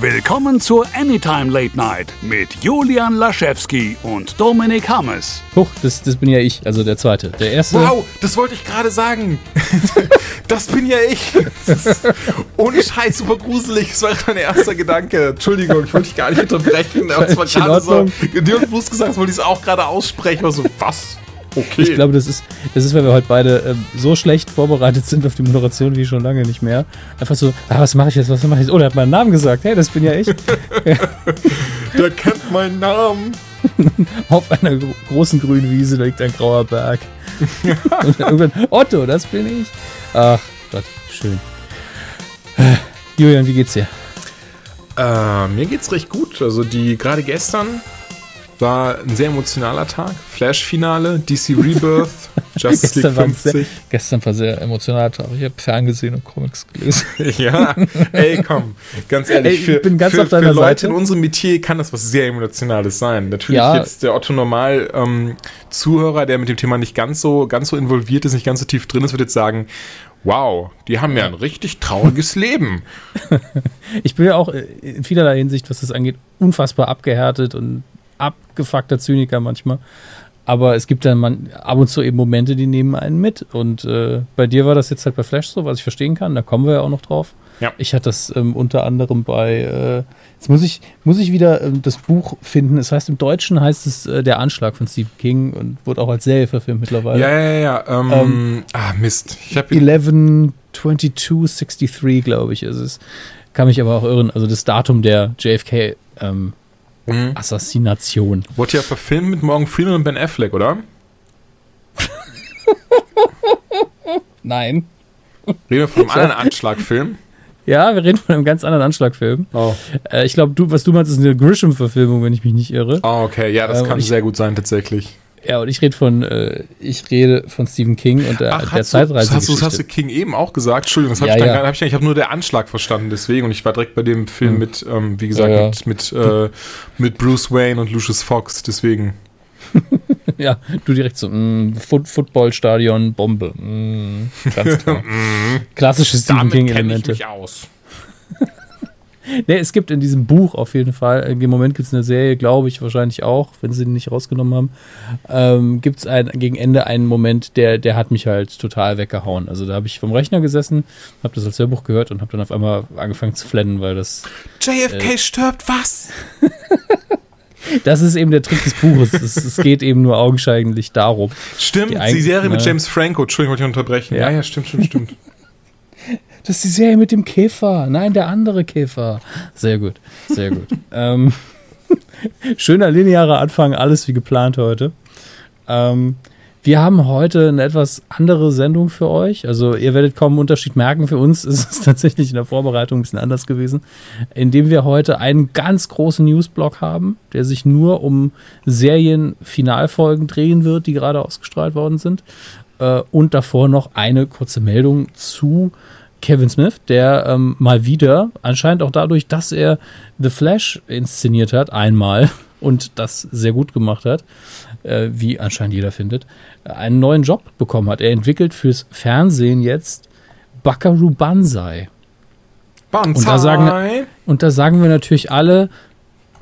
Willkommen zur Anytime Late Night mit Julian Laschewski und Dominik Hammes. Huch, das, das bin ja ich, also der zweite. Der erste. Wow, das wollte ich gerade sagen. das bin ja ich. Ohne Scheiß super gruselig. Das war mein erster Gedanke. Entschuldigung, ich wollte dich gar nicht unterbrechen. Aber es war gerade so. Dir und Fuß gesagt, wollte ich es auch gerade aussprechen. War so, was? Okay. Ich glaube, das ist, das ist, weil wir heute beide ähm, so schlecht vorbereitet sind auf die Moderation wie schon lange nicht mehr. Einfach so, ah, was mache ich jetzt, was mache ich jetzt? Oh, der hat meinen Namen gesagt. Hey, das bin ja ich. der kennt meinen Namen. Auf einer gro- großen grünen Wiese liegt ein grauer Berg. Und irgendwann, Otto, das bin ich. Ach Gott, schön. Äh, Julian, wie geht's dir? Äh, mir geht's recht gut. Also die gerade gestern war ein sehr emotionaler Tag. Flash-Finale, DC Rebirth, Justice League Gestern war, ein sehr, 50. gestern war sehr emotional. Ich habe ferngesehen und Comics gelesen. Ja, ey, komm, ganz ehrlich, Ey, ich bin ganz für, auf deiner für Leute Seite. in unserem Metier kann das was sehr Emotionales sein. Natürlich Ja. jetzt der Otto Normal ähm, Zuhörer, der mit dem Thema nicht ganz so, ganz so involviert ist, nicht ganz so tief drin ist, wird jetzt sagen, wow, die haben ja ein richtig trauriges Leben. Ich bin ja auch äh, in vielerlei Hinsicht, was das angeht, unfassbar abgehärtet und abgefuckter Zyniker manchmal. Aber es gibt dann man, ab und zu eben Momente, die nehmen einen mit. Und äh, bei dir war das jetzt halt bei Flash so, was ich verstehen kann. Da kommen wir ja auch noch drauf. Ja. Ich hatte das ähm, unter anderem bei, äh, jetzt muss ich, muss ich wieder ähm, das Buch finden. Es heißt im Deutschen heißt es äh, Der Anschlag von Stephen King und wurde auch als Serie verfilmt mittlerweile. Ja, ja, ja. Ähm, Ähm, ah, Mist. Ich habe 11-22-63, glaube ich, ist es. Kann mich aber auch irren. Also das Datum der JFK ähm, Mhm. Assassination. Wurde ja verfilmt mit Morgan Freeman und Ben Affleck, oder? Nein. Reden wir von einem anderen Anschlagfilm. Ja, wir reden von einem ganz anderen Anschlagfilm. Oh. Äh, ich glaube, du, was du meinst, ist eine Grisham-Verfilmung, wenn ich mich nicht irre. oh, okay, ja, das Ähm, kann ich- sehr gut sein, tatsächlich. Ja, und ich rede von, äh, ich rede von Stephen King und der, der hast du, Zeitreise. hast, du, das hast du King eben auch gesagt? Entschuldigung, das habe Ja, ich dann ja. gar hab ich, ich habe nur der Anschlag verstanden, deswegen. Und ich war direkt bei dem Film Hm. mit, ähm, wie gesagt, Ja, mit, mit, äh, mit Bruce Wayne und Lucius Fox, deswegen. ja, du direkt so, Foot Footballstadion, Bombe. Mh, ganz klar. Klassische Stephen kenne ich King-Elemente. mich aus. Nee, es gibt in diesem Buch auf jeden Fall, im Moment gibt es eine Serie, glaube ich, wahrscheinlich auch, wenn sie ihn nicht rausgenommen haben, ähm, gibt es ein, gegen Ende einen Moment, der, der hat mich halt total weggehauen. Also da habe ich vom Rechner gesessen, habe das als Hörbuch gehört und habe dann auf einmal angefangen zu flennen, weil das, JFK stirbt, was? das ist eben der Trick des Buches. es, es geht eben nur augenscheinlich darum. Stimmt, Die die, Serie mit ne? James Franco. Entschuldigung, wollte ich unterbrechen. Ja. Ja, ja, stimmt, stimmt, stimmt. Das ist die Serie mit dem Käfer. Nein, der andere Käfer. Sehr gut, sehr gut. ähm, schöner linearer Anfang, alles wie geplant heute. Ähm, wir haben heute eine etwas andere Sendung für euch. Also ihr werdet kaum einen Unterschied merken. Für uns ist es tatsächlich in der Vorbereitung ein bisschen anders gewesen, indem wir heute einen ganz großen Newsblock haben, der sich nur um Serien-Finalfolgen drehen wird, die gerade ausgestrahlt worden sind. Äh, und davor noch eine kurze Meldung zu Kevin Smith, der ähm, mal wieder, anscheinend auch dadurch, dass er The Flash inszeniert hat, einmal und das sehr gut gemacht hat, äh, wie anscheinend jeder findet, einen neuen Job bekommen hat. Er entwickelt fürs Fernsehen jetzt Buckaroo Banzai. Banzai. da sagen- Und da sagen wir natürlich alle,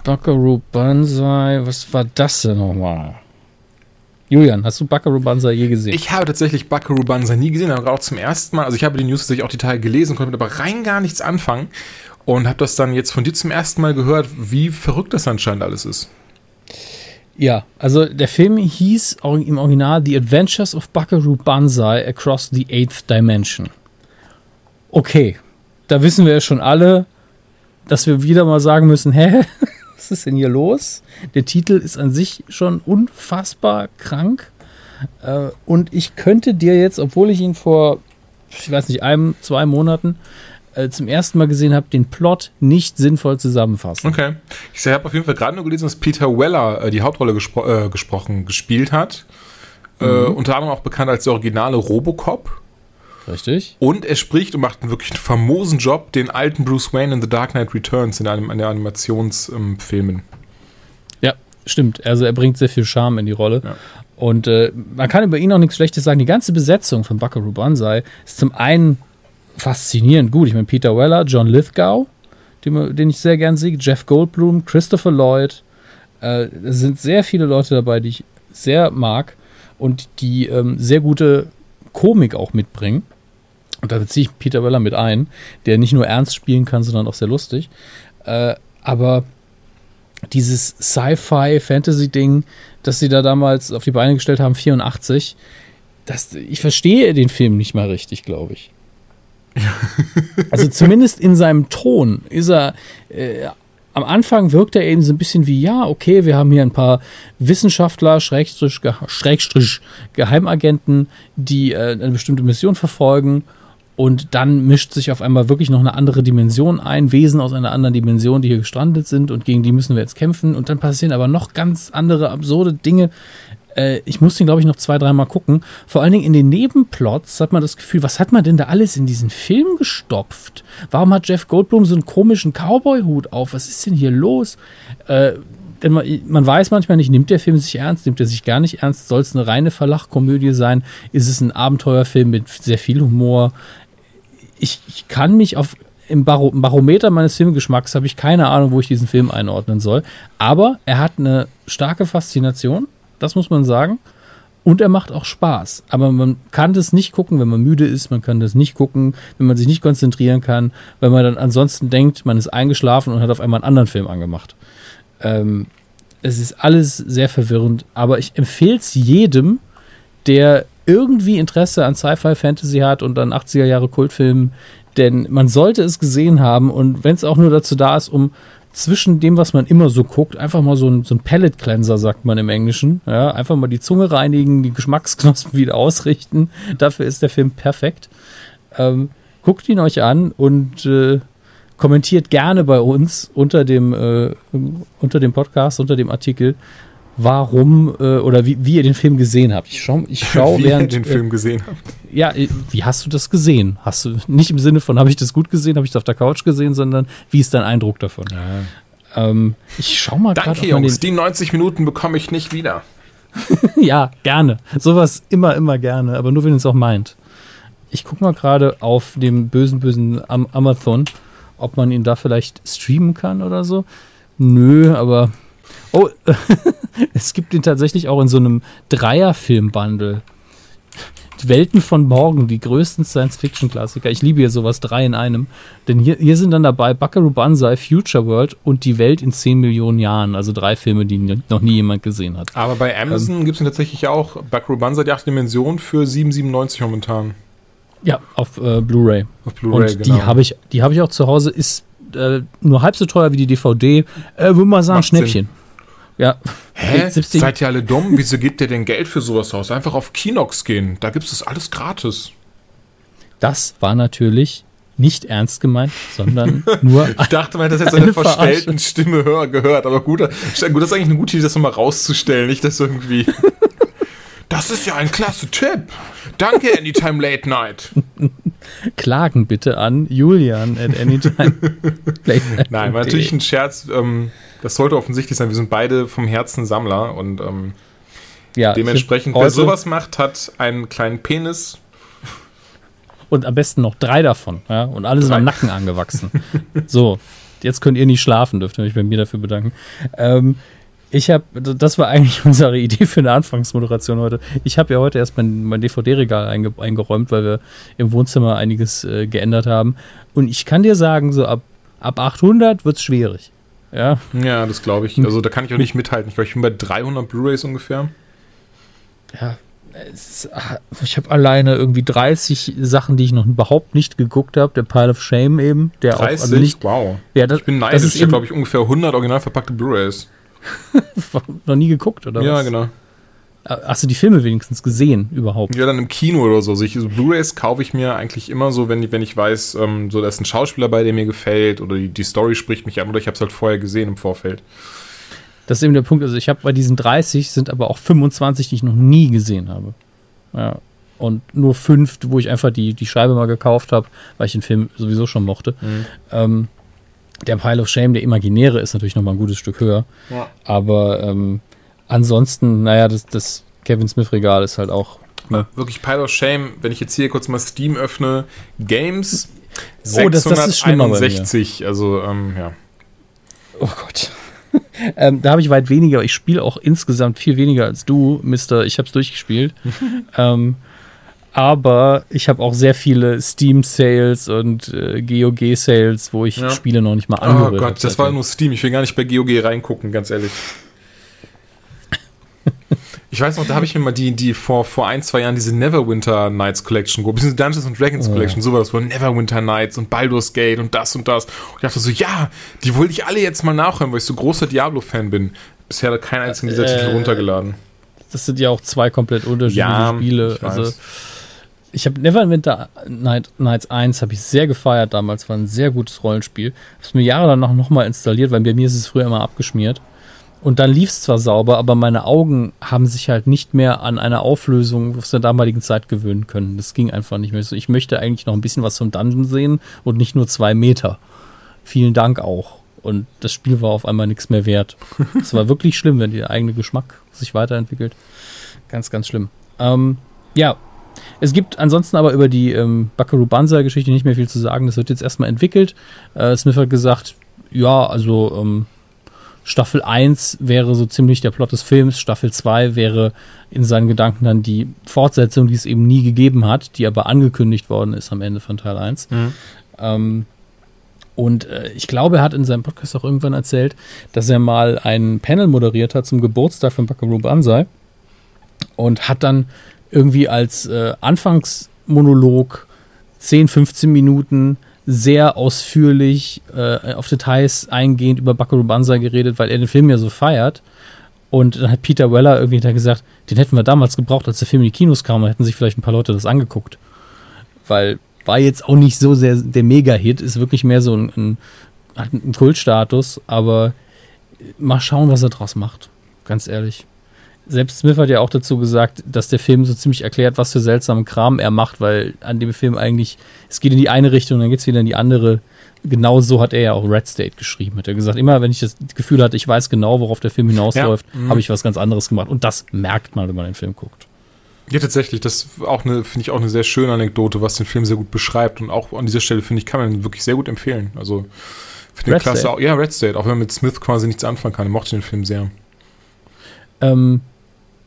Buckaroo Banzai, was war das denn nochmal? Julian, hast du Buckaroo Banzai je gesehen? Ich habe tatsächlich Buckaroo Banzai nie gesehen, aber auch zum ersten Mal. Also ich habe die News tatsächlich auch die Tage gelesen, konnte mit aber rein gar nichts anfangen. Und habe das dann jetzt von dir zum ersten Mal gehört, wie verrückt das anscheinend alles ist. Ja, also der Film hieß im Original The Adventures of Buckaroo Banzai Across the Eighth Dimension. Okay, da wissen wir ja schon alle, dass wir wieder mal sagen müssen, hä, was ist denn hier los? Der Titel ist an sich schon unfassbar krank. Äh, und ich könnte dir jetzt, obwohl ich ihn vor, ich weiß nicht, einem, zwei Monaten äh, zum ersten Mal gesehen habe, den Plot nicht sinnvoll zusammenfassen. Okay. Ich habe auf jeden Fall gerade nur gelesen, dass Peter Weller äh, die Hauptrolle gespro äh, gesprochen, gespielt hat. Äh, unter anderem auch bekannt als der originale Robocop. Richtig? Und er spricht und macht einen wirklich famosen Job, den alten Bruce Wayne in The Dark Knight Returns in einem in der Animationsfilmen. Ja, stimmt. Also er bringt sehr viel Charme in die Rolle. Ja. Und äh, man kann über ihn auch nichts Schlechtes sagen. Die ganze Besetzung von Buckaroo Banzai ist zum einen faszinierend gut. Ich meine, Peter Weller, John Lithgow, den, den ich sehr gern sehe. Jeff Goldblum, Christopher Lloyd. Äh, es sind sehr viele Leute dabei, die ich sehr mag und die ähm, sehr gute Komik auch mitbringen. Und da beziehe ich Peter Weller mit ein, der nicht nur ernst spielen kann, sondern auch sehr lustig. Äh, aber dieses Sci-Fi-Fantasy-Ding, das sie da damals auf die Beine gestellt haben, 84, das, ich verstehe den Film nicht mal richtig, glaube ich. also zumindest in seinem Ton ist er äh, am Anfang wirkt er eben so ein bisschen wie, ja, okay, wir haben hier ein paar Wissenschaftler, Schrägstrich, Schrägstrich Geheimagenten, die äh, eine bestimmte Mission verfolgen. Und dann mischt sich auf einmal wirklich noch eine andere Dimension ein, Wesen aus einer anderen Dimension, die hier gestrandet sind und gegen die müssen wir jetzt kämpfen. Und dann passieren aber noch ganz andere absurde Dinge. Äh, ich muss den, glaube ich, noch zwei, dreimal gucken. Vor allen Dingen in den Nebenplots hat man das Gefühl, was hat man denn da alles in diesen Film gestopft? Warum hat Jeff Goldblum so einen komischen Cowboy-Hut auf? Was ist denn hier los? Äh, denn man, man, weiß manchmal nicht, nimmt der Film sich ernst, nimmt er sich gar nicht ernst? Soll es eine reine Verlachkomödie sein? Ist es ein Abenteuerfilm mit sehr viel Humor? Ich, ich kann mich auf im Barometer meines Filmgeschmacks habe ich keine Ahnung, wo ich diesen Film einordnen soll. Aber er hat eine starke Faszination das muss man sagen. Und er macht auch Spaß. Aber man kann das nicht gucken, wenn man müde ist. Man kann das nicht gucken, wenn man sich nicht konzentrieren kann. Weil man dann ansonsten denkt, man ist eingeschlafen und hat auf einmal einen anderen Film angemacht. Ähm, es ist alles sehr verwirrend. Aber ich empfehle es jedem, der irgendwie Interesse an Sci-Fi-Fantasy hat und an 80er Jahre Kultfilmen. Denn man sollte es gesehen haben. Und wenn es auch nur dazu da ist, um zwischen dem, was man immer so guckt, einfach mal so ein, so ein Palette Cleanser, sagt man im Englischen. Ja, einfach mal die Zunge reinigen, die Geschmacksknospen wieder ausrichten. Dafür ist der Film perfekt. Ähm, guckt ihn euch an und äh, kommentiert gerne bei uns unter dem, äh, unter dem Podcast, unter dem Artikel, warum äh, oder wie, wie ihr den Film gesehen habt. Ich schaue ich schau, wie während. ihr den Film gesehen habt. Ja, äh, wie hast du das gesehen? Hast du nicht im Sinne von, habe ich das gut gesehen, habe ich das auf der Couch gesehen, sondern wie ist dein Eindruck davon? Ja. Ähm, ich schau mal gerade. Danke, Jungs. Die 90 Minuten bekomme ich nicht wieder. ja, gerne. Sowas immer, immer gerne, aber nur wenn es auch meint. Ich gucke mal gerade auf dem bösen, bösen Am Amazon, ob man ihn da vielleicht streamen kann oder so. Nö, aber Oh, es gibt ihn tatsächlich auch in so einem Dreier-Film-Bundle. Welten von morgen, die größten Science-Fiction-Klassiker. Ich liebe hier sowas, drei in einem. Denn hier, hier sind dann dabei Buckaroo Banzai, Future World und Die Welt in 10 Millionen Jahren. Also drei Filme, die noch nie jemand gesehen hat. Aber bei Amazon ähm, gibt es tatsächlich auch Buckaroo Banzai, die 8 Dimension für 7,97 momentan. Ja, auf äh, Blu-ray. Auf Blu-ray, genau. Die habe ich, hab ich auch zu Hause. Ist äh, nur halb so teuer wie die DVD. Äh, würde mal sagen, Macht Schnäppchen. Sinn. Ja. Hä? Seid ihr alle dumm? Wieso gebt ihr denn Geld für sowas aus? Einfach auf Kinox gehen. Da gibt es das alles gratis. Das war natürlich nicht ernst gemeint, sondern nur. ich dachte, man hat das jetzt eine, eine verstellten Stimme hör, gehört, aber gut, gut, das ist eigentlich eine gute Idee, das nochmal rauszustellen, nicht das irgendwie. das ist ja ein klasse Tipp. Danke, Anytime Late Night. Klagen bitte an Julian at Anytime Late Night. Nein, war natürlich ein Scherz. Ähm, das sollte offensichtlich sein. Wir sind beide vom Herzen Sammler und ähm, ja, dementsprechend, wer sowas macht, hat einen kleinen Penis. Und am besten noch drei davon, ja, und alle sind am Nacken angewachsen. so, jetzt könnt ihr nicht schlafen, dürft ihr euch bei mir dafür bedanken. Ähm, ich habe, das war eigentlich unsere Idee für eine Anfangsmoderation heute. Ich habe ja heute erst mein, mein DVD-Regal einge, eingeräumt, weil wir im Wohnzimmer einiges äh, geändert haben. Und ich kann dir sagen, so ab, ab 800 wird es schwierig. Ja, ja das glaube ich. Also da kann ich auch nicht mithalten. Ich glaube, ich bin bei 300 Blu-rays ungefähr. Ja, es, ich habe alleine irgendwie 30 Sachen, die ich noch überhaupt nicht geguckt habe. Der Pile of Shame eben. Der 30? Auch, also nicht, wow. Ja, das, ich bin neidisch. Das ist ich habe, glaube ich, ungefähr 100 original verpackte Blu-rays. noch nie geguckt, oder ja, was? Ja, genau. Hast du die Filme wenigstens gesehen überhaupt? Ja, dann im Kino oder so. Also, so Blu-rays kaufe ich mir eigentlich immer so, wenn, wenn ich weiß, ähm, so da ist ein Schauspieler bei, der mir gefällt oder die, die Story spricht mich an oder ich habe es halt vorher gesehen im Vorfeld. Das ist eben der Punkt. Also ich habe bei diesen 30 sind aber auch 25, die ich noch nie gesehen habe. Ja. Und nur fünf, wo ich einfach die, die Scheibe mal gekauft habe, weil ich den Film sowieso schon mochte. Mhm. Ähm, der Pile of Shame, der Imaginäre, ist natürlich noch mal ein gutes Stück höher. Ja. Aber ähm, ansonsten, naja, das, das Kevin Smith-Regal ist halt auch. Ne? Wirklich Pile of Shame, wenn ich jetzt hier kurz mal Steam öffne, Games Oh, das- das ist schlimmer bei mir. 661, also ähm, ja. Oh Gott. ähm, da habe ich weit weniger. Ich spiele auch insgesamt viel weniger als du, Mister. Ich habe es durchgespielt. ähm, aber ich habe auch sehr viele Steam-Sales und äh, GOG-Sales, wo ich Ja. Spiele noch nicht mal Oh angerührt Gott, hab das war nur Steam. Ich will gar nicht bei GOG reingucken, ganz ehrlich. Ich weiß noch, da habe ich mir mal die, die vor, vor ein, zwei Jahren diese Neverwinter Nights Collection, geholt, beziehungsweise Dungeons and Dragons Oh. Collection, sowas, wo Neverwinter Nights und Baldur's Gate und das und das. Und ich dachte so, ja, die wollte ich alle jetzt mal nachhören, weil ich so großer Diablo-Fan bin. Bisher hat kein einzigen dieser Äh, Titel runtergeladen. Das sind ja auch zwei komplett unterschiedliche Ja, Spiele. ich. Also ich habe Neverwinter Night, Nights 1 habe ich sehr gefeiert damals, war ein sehr gutes Rollenspiel. Habe es mir jahrelang danach nochmal installiert, weil bei mir ist es früher immer abgeschmiert. Und dann lief es zwar sauber, aber meine Augen haben sich halt nicht mehr an eine Auflösung aus der damaligen Zeit gewöhnen können. Das ging einfach nicht mehr. Ich möchte eigentlich noch ein bisschen was vom Dungeon sehen und nicht nur zwei Meter. Vielen Dank auch. Und das Spiel war auf einmal nichts mehr wert. Es war wirklich schlimm, wenn der eigene Geschmack sich weiterentwickelt. Ganz, ganz schlimm. Ähm, ja, es gibt ansonsten aber über die ähm, Buckaroo Banzai-Geschichte nicht mehr viel zu sagen. Das wird jetzt erstmal entwickelt. Äh, Smith hat gesagt, ja, also ähm, Staffel 1 wäre so ziemlich der Plot des Films, Staffel 2 wäre in seinen Gedanken dann die Fortsetzung, die es eben nie gegeben hat, die aber angekündigt worden ist am Ende von Teil 1. Ähm, und äh, ich glaube, er hat in seinem Podcast auch irgendwann erzählt, dass er mal ein Panel moderiert hat zum Geburtstag von Buckaroo Banzai und hat dann irgendwie als äh, Anfangsmonolog 10, 15 Minuten sehr ausführlich äh, auf Details eingehend über Buckaroo Banzai geredet, weil er den Film ja so feiert. Und dann hat Peter Weller irgendwie da gesagt, den hätten wir damals gebraucht, als der Film in die Kinos kam, dann hätten sich vielleicht ein paar Leute das angeguckt. Weil war jetzt auch nicht so sehr der Mega-Hit, ist wirklich mehr so ein, ein, hat einen Kultstatus, aber mal schauen, was er draus macht. Ganz ehrlich. Selbst Smith hat ja auch dazu gesagt, dass der Film so ziemlich erklärt, was für seltsamen Kram er macht, weil an dem Film eigentlich, es geht in die eine Richtung, dann geht es wieder in die andere. Genau so hat er ja auch Red State geschrieben. Hat er gesagt, immer wenn ich das Gefühl hatte, ich weiß genau, worauf der Film hinausläuft, Ja. Mhm. habe ich was ganz anderes gemacht. Und das merkt man, wenn man den Film guckt. Ja, tatsächlich. Das auch eine, finde ich auch eine sehr schöne Anekdote, was den Film sehr gut beschreibt. Und auch an dieser Stelle, finde ich, kann man ihn wirklich sehr gut empfehlen. Also, finde ich klasse. State? Auch, ja, Red State. Auch wenn man mit Smith quasi nichts anfangen kann. Ich mochte den Film sehr. Ähm,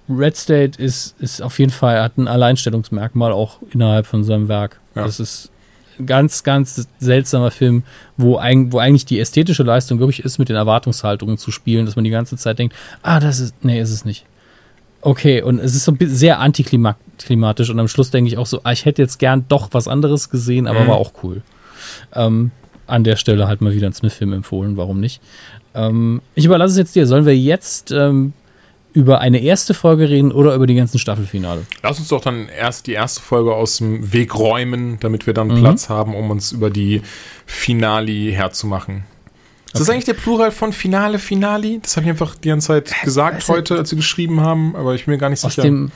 Red State ist, ist auf jeden Fall, hat ein Alleinstellungsmerkmal auch innerhalb von seinem Werk. Ja. Das ist ein ganz, ganz seltsamer Film, wo, eig wo eigentlich die ästhetische Leistung wirklich ist, mit den Erwartungshaltungen zu spielen, dass man die ganze Zeit denkt, ah, das ist, nee, ist es nicht. Okay, und es ist so ein sehr antiklimatisch und am Schluss denke ich auch so, ah, ich hätte jetzt gern doch was anderes gesehen, aber Mhm. war auch cool. Ähm, an der Stelle halt mal wieder einen Smith-Film empfohlen, warum nicht? Ähm, ich überlasse es jetzt dir. Sollen wir jetzt ähm, über eine erste Folge reden oder über die ganzen Staffelfinale? Lass uns doch dann erst die erste Folge aus dem Weg räumen, damit wir dann Mhm. Platz haben, um uns über die Finali herzumachen. Ist das Okay. eigentlich der Plural von Finale, Finali? Das habe ich einfach die ganze Zeit gesagt du- heute, als wir geschrieben haben, aber ich bin mir gar nicht Aus sicher. dem,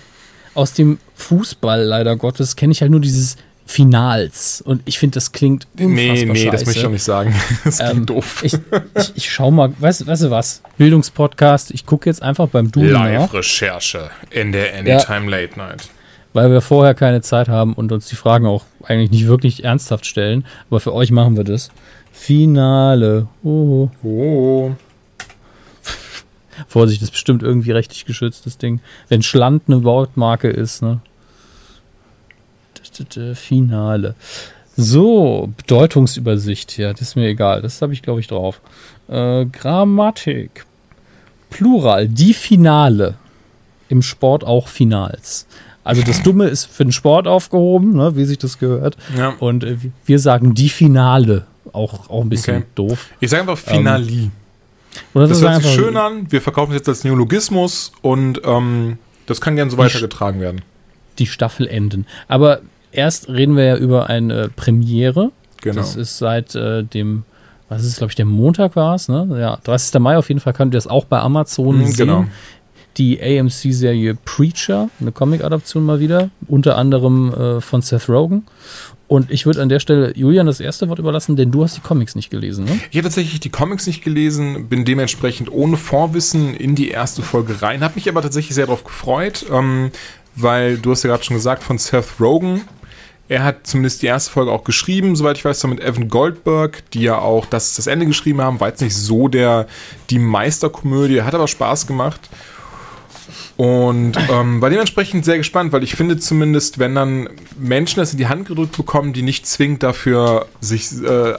aus dem Fußball, leider Gottes, kenne ich halt nur dieses Finals. Und ich finde, das klingt unfassbar nee, nee, scheiße. das möchte ich auch nicht sagen. Das klingt Ähm, doof. Ich, ich, ich schau mal, weißt, weißt du was? Bildungspodcast, ich gucke jetzt einfach beim Du nach, Live-Recherche in der Anytime Late Night. weil wir vorher keine Zeit haben und uns die Fragen auch eigentlich nicht wirklich ernsthaft stellen. Aber für euch machen wir das. Finale. Oh. Oh. Vorsicht, das ist bestimmt irgendwie rechtlich geschützt, das Ding. Wenn Schland eine Wortmarke ist, ne? Das- das- das Finale. So, Bedeutungsübersicht, ja, das ist mir egal. Das habe ich, glaube ich, drauf. Äh, Grammatik. Plural, die Finale. Im Sport auch Finals. Also das Dumme ist für den Sport aufgehoben, ne, wie sich das gehört. Ja. Und äh, wir sagen die Finale. Auch, auch ein bisschen Okay. doof. Ich sage einfach Finali. Oder das wir hört sich schön an. Wir verkaufen es jetzt als Neologismus und ähm, das kann gern so weitergetragen werden. die Staffel enden. Aber erst reden wir ja über eine Premiere. Genau. Das ist seit äh, dem, was ist es, glaube ich, der Montag war es, ne? Ja, 30. Mai auf jeden Fall könnt ihr das auch bei Amazon Mhm, sehen. genau. Die AMC-Serie Preacher, eine Comic-Adaption mal wieder, unter anderem äh, von Seth Rogen. Und ich würde an der Stelle Julian das erste Wort überlassen, denn du hast die Comics nicht gelesen, ne? Ich habe tatsächlich die Comics nicht gelesen, bin dementsprechend ohne Vorwissen in die erste Folge rein, habe mich aber tatsächlich sehr darauf gefreut, ähm, weil du hast ja gerade schon gesagt, von Seth Rogen er hat zumindest die erste Folge auch geschrieben, soweit ich weiß, mit Evan Goldberg, die ja auch das, das Ende geschrieben haben. War jetzt nicht so der, die Meisterkomödie, hat aber Spaß gemacht. Und ähm, war dementsprechend sehr gespannt, weil ich finde zumindest, wenn dann Menschen das in die Hand gedrückt bekommen, die nicht zwingend dafür sich, äh,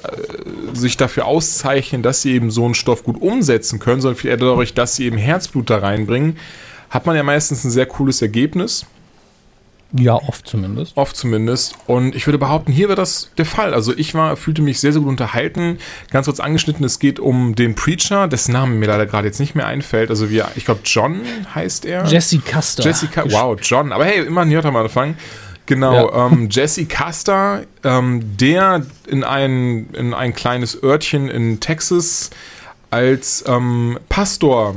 sich dafür auszeichnen, dass sie eben so einen Stoff gut umsetzen können, sondern viel eher dadurch, dass sie eben Herzblut da reinbringen, hat man ja meistens ein sehr cooles Ergebnis. Ja, oft zumindest. Oft zumindest. Und ich würde behaupten, hier wäre das der Fall. Also ich war, fühlte mich sehr, sehr gut unterhalten. Ganz kurz angeschnitten, es geht um den Preacher, dessen Name mir leider gerade jetzt nicht mehr einfällt. Also wie, ich glaube, John heißt er. Jesse Custer. Jessica, wow, John. Aber hey, immer ein J am Anfang. Genau, ja. ähm, Jesse Custer, ähm, der in ein, in ein kleines Örtchen in Texas als ähm, Pastor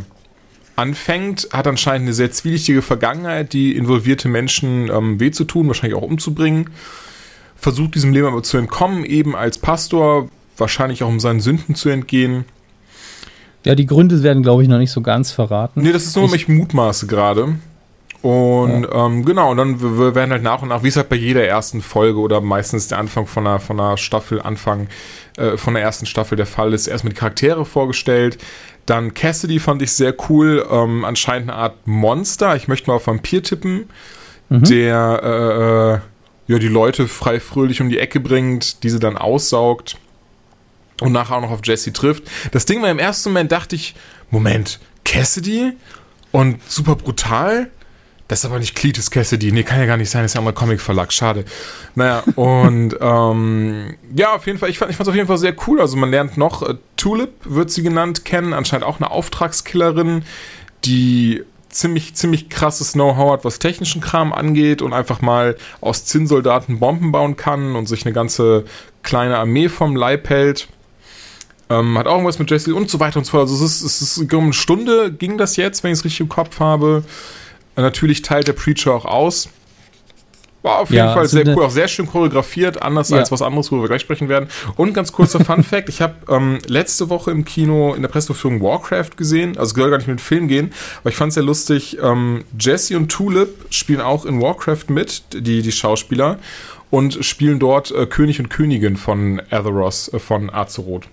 anfängt, hat anscheinend eine sehr zwielichtige Vergangenheit, die involvierte Menschen ähm, weh zu tun, wahrscheinlich auch umzubringen. Versucht diesem Leben aber zu entkommen, eben als Pastor, wahrscheinlich auch um seinen Sünden zu entgehen. Ja, die Gründe werden, glaube ich, noch nicht so ganz verraten. Nee, das ist nur, ich, ich mutmaße gerade. Und ja. ähm, genau, und dann wir werden halt nach und nach, wie es halt bei jeder ersten Folge oder meistens der Anfang von einer, von einer Staffel, Anfang äh, von der ersten Staffel der Fall ist, erstmal die Charaktere vorgestellt. Dann Cassidy fand ich sehr cool. Ähm, anscheinend eine Art Monster. Ich möchte mal auf Vampir tippen, mhm. der äh, äh, ja, die Leute frei fröhlich um die Ecke bringt, diese dann aussaugt und nachher auch noch auf Jesse trifft. Das Ding war im ersten Moment, dachte ich, Moment, Cassidy? Und super brutal? Das ist aber nicht Cletus Cassidy. Nee, kann ja gar nicht sein. Das ist ja auch mal Comic-Verlag. Schade. Naja, und ähm, ja, auf jeden Fall. Ich fand es auf jeden Fall sehr cool. Also man lernt noch, äh, Tulip wird sie genannt, kennen. Anscheinend auch eine Auftragskillerin, die ziemlich, ziemlich krasses Know-how hat, was technischen Kram angeht und einfach mal aus Zinnsoldaten Bomben bauen kann und sich eine ganze kleine Armee vom Leib hält. Ähm, hat auch irgendwas mit Jesse und so weiter und so fort. Also es ist, es ist um eine Stunde ging das jetzt, wenn ich es richtig im Kopf habe. Natürlich teilt der Preacher auch aus. War auf jeden ja, Fall sehr cool, auch sehr schön choreografiert, anders ja. als was anderes, worüber wir gleich sprechen werden. Und ganz kurzer Fun Fact: Ich habe ähm, letzte Woche im Kino in der Pressevorführung Warcraft gesehen. Also, soll gar nicht mit dem Film gehen, aber ich fand es sehr lustig. Ähm, Jesse und Tulip spielen auch in Warcraft mit, die, die Schauspieler, und spielen dort äh, König und Königin von Azeroth, äh, von Azeroth.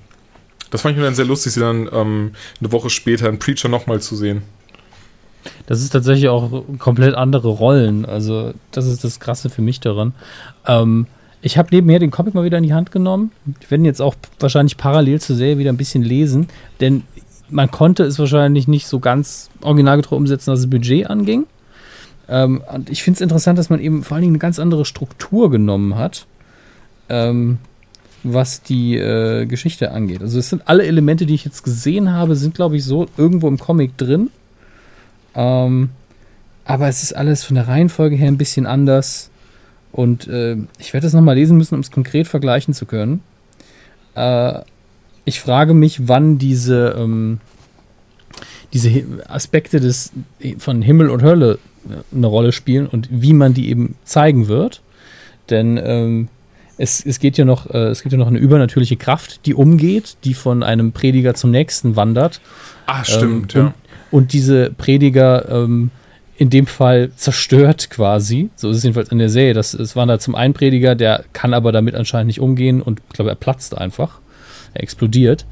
Das fand ich mir dann sehr lustig, sie dann ähm, eine Woche später in Preacher nochmal zu sehen. Das ist tatsächlich auch komplett andere Rollen. Also, das ist das Krasse für mich daran. Ähm, ich habe nebenher den Comic mal wieder in die Hand genommen. Ich werde jetzt auch wahrscheinlich parallel zur Serie wieder ein bisschen lesen, denn man konnte es wahrscheinlich nicht so ganz originalgetreu umsetzen, was das Budget anging. Ähm, und ich finde es interessant, dass man eben vor allen Dingen eine ganz andere Struktur genommen hat, ähm, was die äh, Geschichte angeht. Also es sind alle Elemente, die ich jetzt gesehen habe, sind glaube ich so irgendwo im Comic drin. Ähm, aber es ist alles von der Reihenfolge her ein bisschen anders. Und äh, ich werde das nochmal lesen müssen, um es konkret vergleichen zu können. Äh, ich frage mich, wann diese, ähm, diese Aspekte des, von Himmel und Hölle äh, eine Rolle spielen und wie man die eben zeigen wird. Denn ähm, es, es, geht ja noch, äh, es gibt ja noch eine übernatürliche Kraft, die umgeht, die von einem Prediger zum nächsten wandert. Ah, stimmt, ähm, ja. Und diese Prediger ähm, in dem Fall zerstört quasi. So ist es jedenfalls in der Serie. Das, es war da zum einen Prediger, der kann aber damit anscheinend nicht umgehen und ich glaube, er platzt einfach. Er explodiert.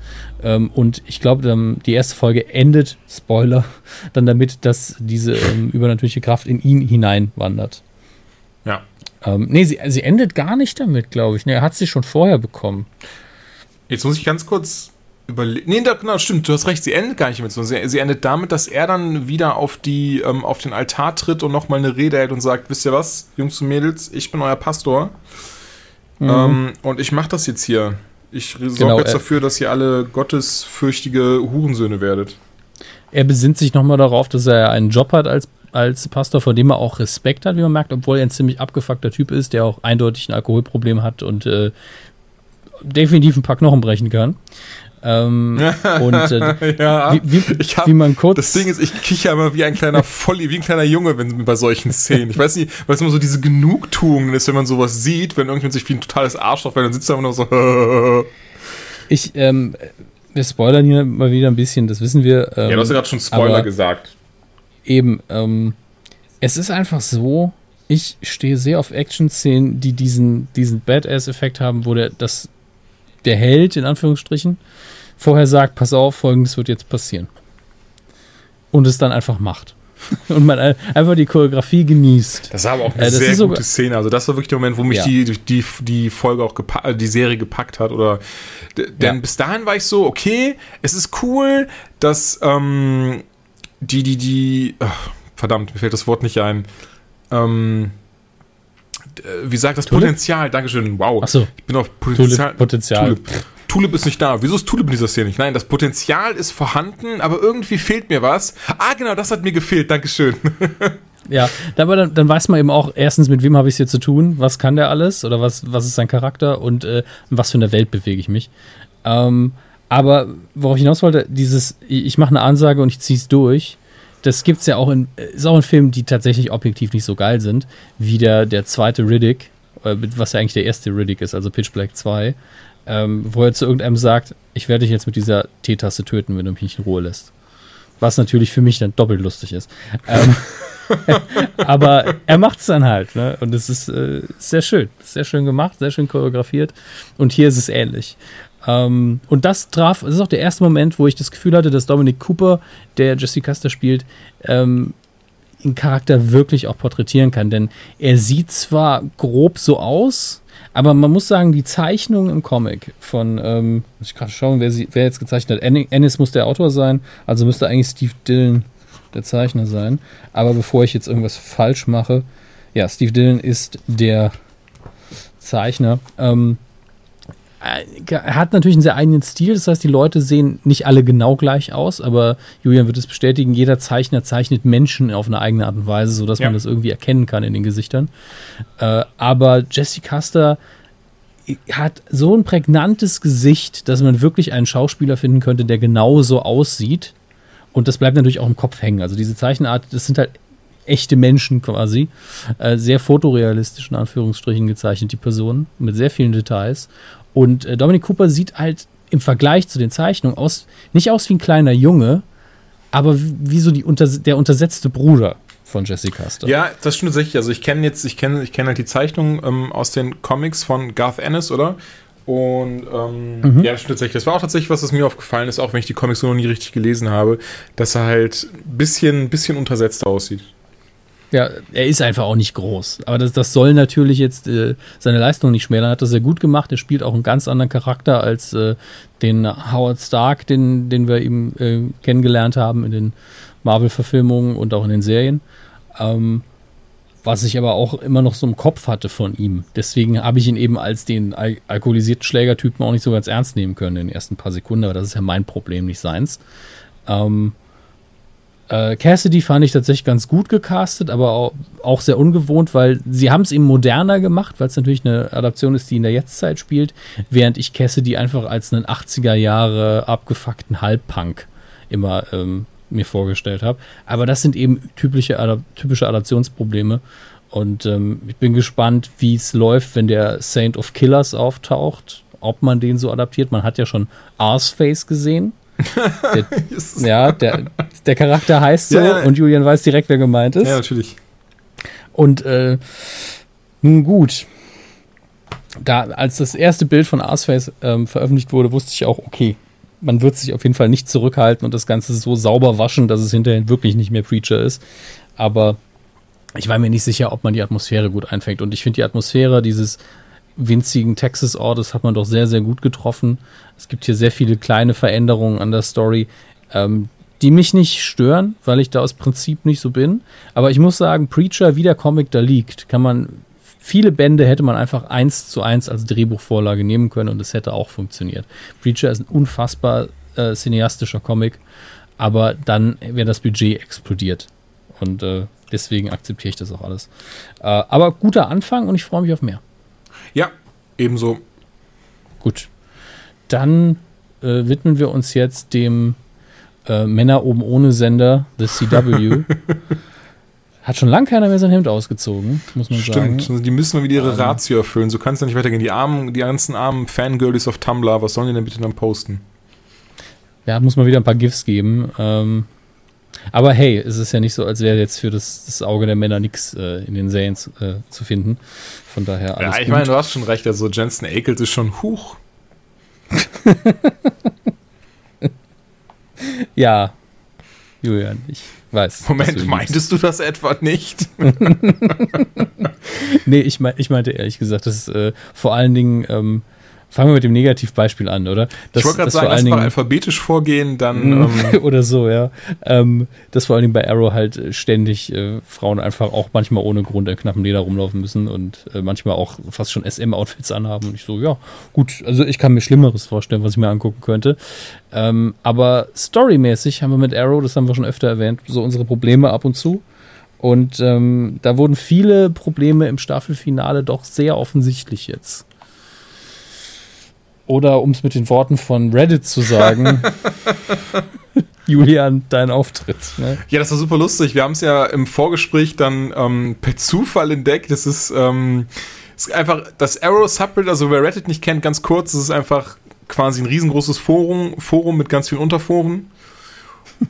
Ähm, und ich glaube, die erste Folge endet, Spoiler, dann damit, dass diese ähm, übernatürliche Kraft in ihn hineinwandert. Ja. Ähm, nee, sie, sie endet gar nicht damit, glaube ich. Nee, er hat sie schon vorher bekommen. Jetzt muss ich ganz kurz überlegen. Nee, da, genau, stimmt, du hast recht, sie endet gar nicht mit so. Sie, sie endet damit, dass er dann wieder auf, die, ähm, auf den Altar tritt und nochmal eine Rede hält und sagt: Wisst ihr was, Jungs und Mädels, ich bin euer Pastor. Mhm. Ähm, und ich mache das jetzt hier. Ich sorge genau, jetzt dafür, dass ihr alle gottesfürchtige Hurensöhne werdet. Er besinnt sich nochmal darauf, dass er einen Job hat als, als Pastor, vor dem er auch Respekt hat, wie man merkt, obwohl er ein ziemlich abgefuckter Typ ist, der auch eindeutig ein Alkoholproblem hat und äh, definitiv ein paar Knochen brechen kann. Ähm, und äh, ja, wie, wie, hab, wie, man kurz. Das Ding ist, ich kicher immer wie ein kleiner Volli, wie ein kleiner Junge, wenn bei solchen Szenen. Ich weiß nicht, weil es immer so diese Genugtuung ist, wenn man sowas sieht, wenn irgendjemand sich wie ein totales Arschloch, weil dann sitzt er immer noch so. ich, ähm, wir spoilern hier mal wieder ein bisschen, das wissen wir. Ähm, ja, du hast ja gerade schon Spoiler gesagt. Eben, ähm, es ist einfach so, ich stehe sehr auf Action-Szenen, die diesen, diesen Badass-Effekt haben, wo der, das, der Held, in Anführungsstrichen, vorher sagt, pass auf, folgendes wird jetzt passieren. Und es dann einfach macht. Und man einfach die Choreografie genießt. Das war aber auch eine äh, sehr gute sogar, Szene. Also das war wirklich der Moment, wo mich ja. die, die, die Folge auch äh, die Serie gepackt hat. Oder denn ja. bis dahin war ich so, okay, es ist cool, dass ähm, die, die, die, ach, verdammt, mir fällt das Wort nicht ein. Ähm, wie sagt das Tulip? Potenzial? Dankeschön. Wow. Achso. Ich bin auf Potenzial. Tulip, Potenzial. Tulip. Tulip ist nicht da. Wieso ist Tulip in dieser Szene nicht? Nein, das Potenzial ist vorhanden, aber irgendwie fehlt mir was. Ah, genau, das hat mir gefehlt. Dankeschön. ja, aber dann, dann, weiß man eben auch erstens, mit wem habe ich es hier zu tun, was kann der alles oder was, was ist sein Charakter und äh, in was für eine Welt bewege ich mich. Ähm, aber worauf ich hinaus wollte, dieses, ich mache eine Ansage und ich ziehe es durch, das gibt es ja auch in, ist auch in Filmen, die tatsächlich objektiv nicht so geil sind, wie der, der zweite Riddick, äh, was ja eigentlich der erste Riddick ist, also Pitch Black 2 ähm, wo er zu irgendeinem sagt, ich werde dich jetzt mit dieser T-Taste töten, wenn du mich nicht in Ruhe lässt. Was natürlich für mich dann doppelt lustig ist. Ähm, aber er macht es dann halt, ne? Und es ist äh, sehr schön. Sehr schön gemacht, sehr schön choreografiert. Und hier ist es ähnlich. Ähm, und das traf, das ist auch der erste Moment, wo ich das Gefühl hatte, dass Dominic Cooper, der Jesse Custer spielt, ähm, den Charakter wirklich auch porträtieren kann. Denn er sieht zwar grob so aus, aber man muss sagen, die Zeichnung im Comic von, ähm, muss ich gerade schauen, wer, sie, wer jetzt gezeichnet hat. Ennis muss der Autor sein, also müsste eigentlich Steve Dillon der Zeichner sein. Aber bevor ich jetzt irgendwas falsch mache, ja, Steve Dillon ist der Zeichner. Ähm, er hat natürlich einen sehr eigenen Stil, das heißt, die Leute sehen nicht alle genau gleich aus, aber Julian wird es bestätigen, jeder Zeichner zeichnet Menschen auf eine eigene Art und Weise, sodass ja. man das irgendwie erkennen kann in den Gesichtern. Äh, aber Jesse Custer hat so ein prägnantes Gesicht, dass man wirklich einen Schauspieler finden könnte, der genau so aussieht. Und das bleibt natürlich auch im Kopf hängen. Also diese Zeichenart, das sind halt echte Menschen quasi. Äh, sehr fotorealistisch in Anführungsstrichen gezeichnet, die Personen, mit sehr vielen Details. Und äh, Dominic Cooper sieht halt im Vergleich zu den Zeichnungen aus, nicht aus wie ein kleiner Junge, aber wie, wie so die unter, der untersetzte Bruder von Jesse Custer. Ja, das stimmt tatsächlich. Also ich kenne jetzt, ich kenne, ich kenne halt die Zeichnungen ähm, aus den Comics von Garth Ennis, oder? Und ähm, mhm. ja, das stimmt tatsächlich. Das war auch tatsächlich was, was mir aufgefallen ist, auch wenn ich die Comics so noch nie richtig gelesen habe, dass er halt ein bisschen, bisschen untersetzt aussieht. Ja, er ist einfach auch nicht groß. Aber das, das soll natürlich jetzt äh, seine Leistung nicht schmälern. Hat das sehr gut gemacht. Er spielt auch einen ganz anderen Charakter als äh, den Howard Stark, den, den wir eben äh, kennengelernt haben in den Marvel-Verfilmungen und auch in den Serien. Ähm, was ich aber auch immer noch so im Kopf hatte von ihm. Deswegen habe ich ihn eben als den al alkoholisierten Schlägertypen auch nicht so ganz ernst nehmen können in den ersten paar Sekunden. Aber das ist ja mein Problem, nicht seins. Ähm, äh, Cassidy fand ich tatsächlich ganz gut gecastet, aber auch, auch sehr ungewohnt, weil sie haben es eben moderner gemacht, weil es natürlich eine Adaption ist, die in der Jetztzeit spielt, während ich Cassidy einfach als einen 80er Jahre abgefuckten Halbpunk immer ähm, mir vorgestellt habe. Aber das sind eben typische, Adap typische Adaptionsprobleme. Und ähm, ich bin gespannt, wie es läuft, wenn der Saint of Killers auftaucht, ob man den so adaptiert. Man hat ja schon Arseface gesehen der, ja, der, der Charakter heißt so ja, ja. und Julian weiß direkt, wer gemeint ist. Ja, natürlich. Und äh, nun gut, da als das erste Bild von Arseface ähm, veröffentlicht wurde, wusste ich auch, okay, man wird sich auf jeden Fall nicht zurückhalten und das Ganze so sauber waschen, dass es hinterher wirklich nicht mehr Preacher ist. Aber ich war mir nicht sicher, ob man die Atmosphäre gut einfängt. Und ich finde die Atmosphäre dieses winzigen Texas-Ortes hat man doch sehr, sehr gut getroffen. Es gibt hier sehr viele kleine Veränderungen an der Story, ähm, die mich nicht stören, weil ich da aus Prinzip nicht so bin. Aber ich muss sagen, Preacher, wie der Comic da liegt, kann man, viele Bände hätte man einfach eins zu eins als Drehbuchvorlage nehmen können und es hätte auch funktioniert. Preacher ist ein unfassbar äh, cineastischer Comic, aber dann wäre das Budget explodiert. Und äh, deswegen akzeptiere ich das auch alles. Äh, aber guter Anfang und ich freue mich auf mehr. Ja, ebenso. Gut. Dann äh, widmen wir uns jetzt dem äh, Männer oben ohne Sender, The CW. Hat schon lange keiner mehr sein Hemd ausgezogen, muss man Stimmt. sagen. Stimmt, die müssen mal wieder ihre ähm. Ratio erfüllen. So kann es ja nicht weitergehen. Die armen, die ganzen armen Fangirlies auf Tumblr, was sollen die denn bitte dann posten? Ja, muss man wieder ein paar GIFs geben. Ähm, Aber hey, es ist ja nicht so, als wäre jetzt für das, das Auge der Männer nichts äh, in den Serien zu, äh, zu finden. Von daher alles Ja, ich meine, du hast schon recht. Also Jensen Ackles ist schon huch. ja, Julian, ich weiß. Moment, du meintest du das etwa nicht? nee, ich, mein, ich meinte ehrlich gesagt, dass äh, vor allen Dingen ähm, Fangen wir mit dem Negativbeispiel an, oder? Das, ich wollte gerade sagen, lass mal alphabetisch vorgehen, dann. Mhm. Ähm oder so, ja. Ähm, dass vor allen Dingen bei Arrow halt äh, ständig äh, Frauen einfach auch manchmal ohne Grund in knappen Leder rumlaufen müssen und äh, manchmal auch fast schon SM-Outfits anhaben. Und ich so, ja, gut, also ich kann mir Schlimmeres vorstellen, was ich mir angucken könnte. Ähm, aber storymäßig haben wir mit Arrow, das haben wir schon öfter erwähnt, so unsere Probleme ab und zu. Und ähm, da wurden viele Probleme im Staffelfinale doch sehr offensichtlich jetzt. Oder um es mit den Worten von Reddit zu sagen, Julian, dein Auftritt. Ne? Ja, das war super lustig. Wir haben es ja im Vorgespräch dann ähm, per Zufall entdeckt. Das ist, ähm, ist einfach das Arrow Subreddit, also wer Reddit nicht kennt, ganz kurz, das ist einfach quasi ein riesengroßes Forum, Forum mit ganz vielen Unterforen.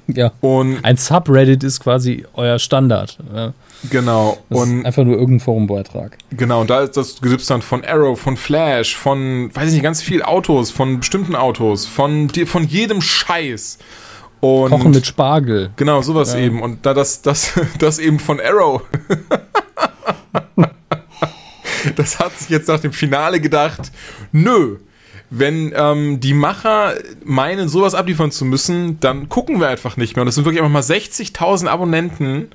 Ja. Und ein Subreddit ist quasi euer Standard. Ja. Genau. Das und ist einfach nur irgendein Forumbeitrag. Genau, und da ist das es dann von Arrow, von Flash, von, weiß ich nicht, ganz viel Autos, von bestimmten Autos, von, von jedem Scheiß. Und Kochen mit Spargel. Genau, sowas ja. eben. Und da das, das, das eben von Arrow. das hat sich jetzt nach dem Finale gedacht, nö, wenn ähm, die Macher meinen, sowas abliefern zu müssen, dann gucken wir einfach nicht mehr. Und das sind wirklich einfach mal 60.000 Abonnenten,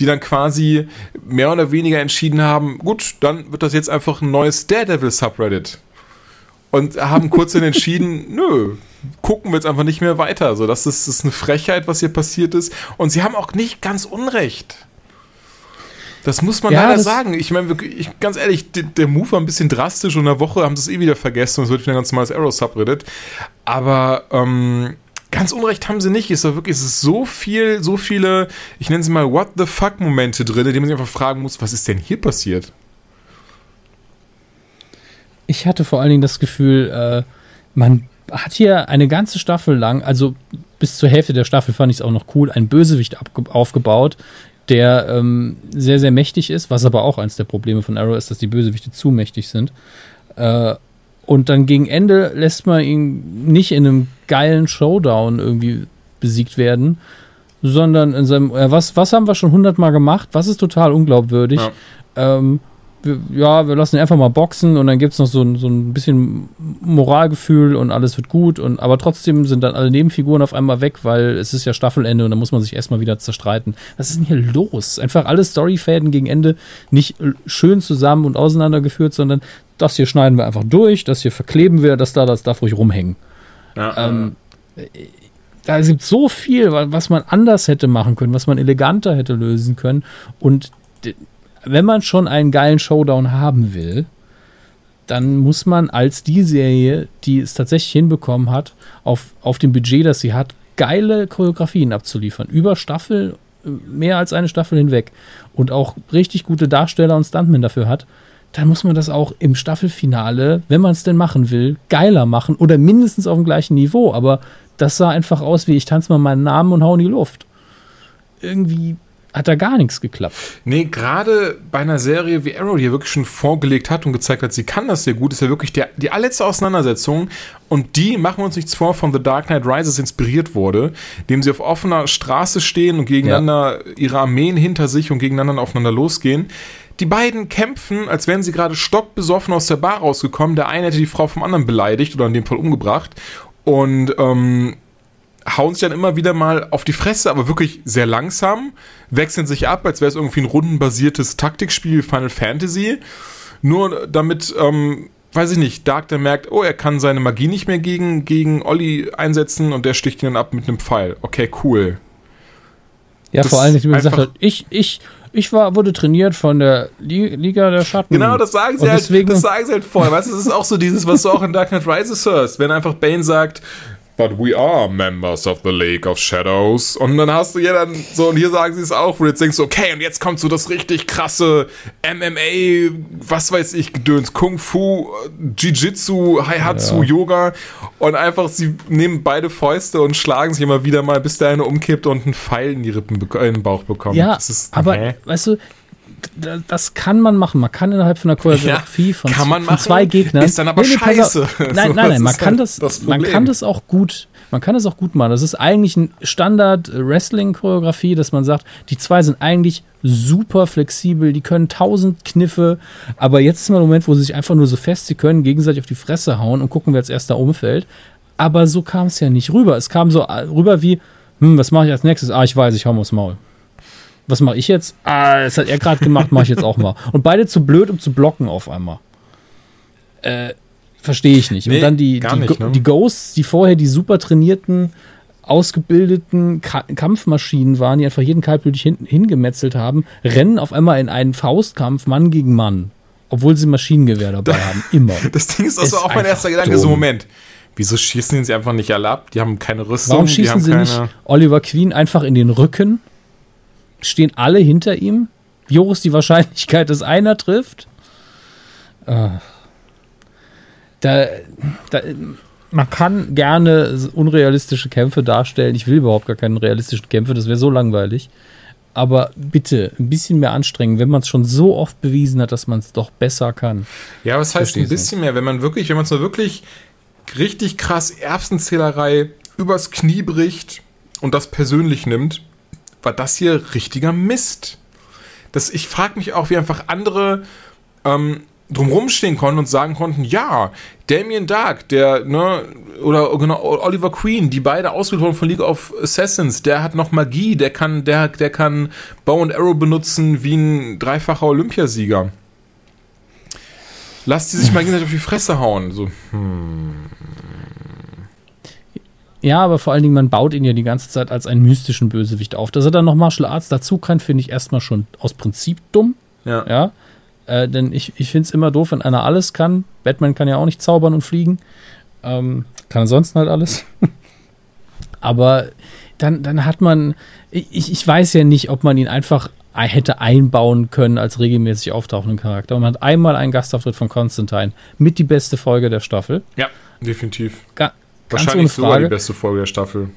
die dann quasi mehr oder weniger entschieden haben, gut, dann wird das jetzt einfach ein neues Daredevil-Subreddit. Und haben kurz dann entschieden, nö, gucken wir jetzt einfach nicht mehr weiter. Also das ist, das ist eine Frechheit, was hier passiert ist. Und sie haben auch nicht ganz Unrecht. Das muss man ja, leider sagen. Ich meine, ich, ganz ehrlich, der, der, Move war ein bisschen drastisch und in einer Woche haben sie es eh wieder vergessen und es wird wieder ein ganz normales Arrow-Subreddit. Aber ähm, ganz unrecht haben sie nicht. Es ist wirklich, es ist so viel, so viele, ich nenne sie mal What the fuck-Momente drin, in denen man sich einfach fragen muss, was ist denn hier passiert? Ich hatte vor allen Dingen das Gefühl, äh, man hat hier eine ganze Staffel lang, also bis zur Hälfte der Staffel fand ich es auch noch cool, ein Bösewicht aufgebaut, der ähm, sehr, sehr mächtig ist, was aber auch eines der Probleme von Arrow ist, dass die Bösewichte zu mächtig sind. Äh, und dann gegen Ende lässt man ihn nicht in einem geilen Showdown irgendwie besiegt werden, sondern in seinem, äh, was, was haben wir schon hundertmal gemacht? Was ist total unglaubwürdig? Ja. Ähm, wir, ja, wir lassen ihn einfach mal boxen und dann gibt es noch so, so ein bisschen Moralgefühl und alles wird gut. Und, aber trotzdem sind dann alle Nebenfiguren auf einmal weg, weil es ist ja Staffelende und dann muss man sich erstmal wieder zerstreiten. Was ist denn hier los? Einfach alle Storyfäden gegen Ende nicht schön zusammen und auseinandergeführt, sondern das hier schneiden wir einfach durch, das hier verkleben wir, das da, das darf ruhig rumhängen. Ja, ähm, da gibt so viel, was man anders hätte machen können, was man eleganter hätte lösen können. Und wenn man schon einen geilen Showdown haben will, dann muss man als die Serie, die es tatsächlich hinbekommen hat, auf, auf dem Budget, das sie hat, geile Choreografien abzuliefern. Über Staffel, mehr als eine Staffel hinweg. Und auch richtig gute Darsteller und Stuntmen dafür hat. Dann muss man das auch im Staffelfinale, wenn man es denn machen will, geiler machen oder mindestens auf dem gleichen Niveau. Aber das sah einfach aus wie ich tanze mal meinen Namen und hau in die Luft. Irgendwie hat da gar nichts geklappt. Nee, gerade bei einer Serie wie Arrow, die ja wirklich schon vorgelegt hat und gezeigt hat, sie kann das sehr gut, ist ja wirklich der, die allerletzte Auseinandersetzung und die, machen wir uns nichts vor, von The Dark Knight Rises inspiriert wurde, indem sie auf offener Straße stehen und gegeneinander ja. ihre Armeen hinter sich und gegeneinander aufeinander losgehen. Die beiden kämpfen, als wären sie gerade stockbesoffen aus der Bar rausgekommen. Der eine hätte die Frau vom anderen beleidigt oder in dem Fall umgebracht. Und ähm, hauen sich dann immer wieder mal auf die Fresse, aber wirklich sehr langsam, wechseln sich ab, als wäre es irgendwie ein rundenbasiertes Taktikspiel Final Fantasy. Nur damit, ähm, weiß ich nicht, Dark der merkt, oh, er kann seine Magie nicht mehr gegen, gegen Olli einsetzen und der sticht ihn dann ab mit einem Pfeil. Okay, cool. Ja, das vor allem, wie man gesagt hat, ich, ich, ich war, wurde trainiert von der Liga der Schatten. Genau, das sagen sie, halt, das sagen sie halt vorher. Weißt du, das ist auch so dieses, was du auch in Dark Knight Rises hörst. Wenn einfach Bane sagt, but we are members of the League of Shadows. Und dann hast du ja dann so, und hier sagen sie es auch, wo du jetzt denkst, okay, und jetzt kommt so das richtig krasse MMA, was weiß ich, Gedöns, Kung Fu, Jiu-Jitsu, Haihatsu, ja. Yoga. Und einfach, sie nehmen beide Fäuste und schlagen sich immer wieder mal, bis der eine umkippt und einen Pfeil in die Rippen, in den Bauch bekommt. Ja, ist, aber, hä? weißt du, das kann man machen. Man kann innerhalb von einer Choreografie ja, von, von zwei Gegnern. Ist dann aber nee, scheiße. Nein, nein, nein, man kann halt das, das man kann das auch gut. Man kann das auch gut machen. Das ist eigentlich ein Standard-Wrestling-Choreografie, dass man sagt, die zwei sind eigentlich super flexibel, die können tausend Kniffe, aber jetzt ist mal der Moment, wo sie sich einfach nur so fest sie können, gegenseitig auf die Fresse hauen und gucken, wer als erster umfällt. Aber so kam es ja nicht rüber. Es kam so rüber wie, hm, was mache ich als nächstes? Ah, ich weiß, ich hau mal aufs Maul was mache ich jetzt? Ah, das hat er gerade gemacht, mache ich jetzt auch mal. Und beide zu blöd, um zu blocken auf einmal. Äh, verstehe ich nicht. Nee, und dann die, die, nicht, ne? die, Ghosts, die vorher die super trainierten, ausgebildeten Ka Kampfmaschinen waren, die einfach jeden kaltblütig hin hingemetzelt haben, rennen auf einmal in einen Faustkampf Mann gegen Mann. Obwohl sie Maschinengewehr dabei haben. Immer. Das Ding ist also auch mein erster Gedanke, dumm. so Moment. Wieso schießen sie einfach nicht alle ab? Die haben keine Rüstung. Warum schießen sie keine... nicht Oliver Queen einfach in den Rücken? Stehen alle hinter ihm. Wie hoch ist die Wahrscheinlichkeit, dass einer trifft? Ah. Da, da, man kann gerne unrealistische Kämpfe darstellen. Ich will überhaupt gar keine realistischen Kämpfe, das wäre so langweilig. Aber bitte ein bisschen mehr anstrengen, wenn man es schon so oft bewiesen hat, dass man es doch besser kann. Ja, was heißt ein bisschen mehr, wenn man wirklich, wenn man es wirklich richtig krass Erbsenzählerei übers Knie bricht und das persönlich nimmt, war das hier richtiger Mist. Das, ich frage mich auch, wie einfach andere ähm, drumrum stehen konnten und sagen konnten, ja, Damien Dark, der, ne, oder genau, Oliver Queen, die beide ausgebildet wurden von League of Assassins, der hat noch Magie, der kann, der, der kann Bow and Arrow benutzen wie ein dreifacher Olympiasieger. Lasst sie sich mal gegenseitig auf die Fresse hauen. So, hm. Ja, aber vor allen Dingen, man baut ihn ja die ganze Zeit als einen mystischen Bösewicht auf. Dass er dann noch Martial Arts dazu kann, finde ich erstmal schon aus Prinzip dumm. Ja. ja? Äh, denn ich, ich finde es immer doof, wenn einer alles kann. Batman kann ja auch nicht zaubern und fliegen. Ähm, kann ansonsten halt alles. aber dann, dann hat man. Ich, ich weiß ja nicht, ob man ihn einfach hätte einbauen können als regelmäßig auftauchenden Charakter. Und man hat einmal einen Gastauftritt von Constantine mit die beste Folge der Staffel. Ja, definitiv. Ga Wahrscheinlich sogar die beste Folge der Staffel.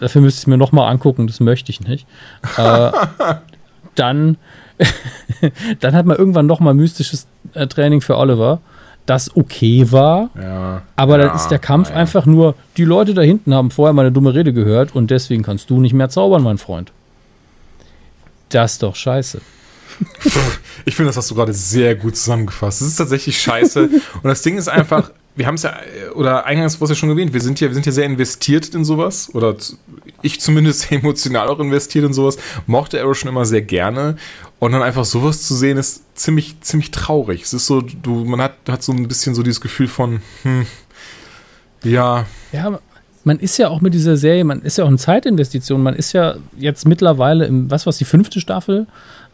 Dafür müsste ich es mir nochmal angucken, das möchte ich nicht. äh, dann, dann hat man irgendwann nochmal mystisches äh, Training für Oliver, das okay war. Ja, aber ja, dann ist der Kampf ja. einfach nur, die Leute da hinten haben vorher meine dumme Rede gehört und deswegen kannst du nicht mehr zaubern, mein Freund. Das ist doch scheiße. Ich finde, das hast du gerade sehr gut zusammengefasst. Es ist tatsächlich scheiße. und das Ding ist einfach, wir haben es ja, oder eingangs wurde es ja schon erwähnt, wir sind ja, wir sind ja sehr investiert in sowas, oder ich zumindest emotional auch investiert in sowas, mochte Arrow schon immer sehr gerne. Und dann einfach sowas zu sehen, ist ziemlich, ziemlich traurig. Es ist so, du, man hat, hat so ein bisschen so dieses Gefühl von, hm, ja. Ja, man ist ja auch mit dieser Serie, man ist ja auch eine Zeitinvestition, man ist ja jetzt mittlerweile im, was was die fünfte Staffel,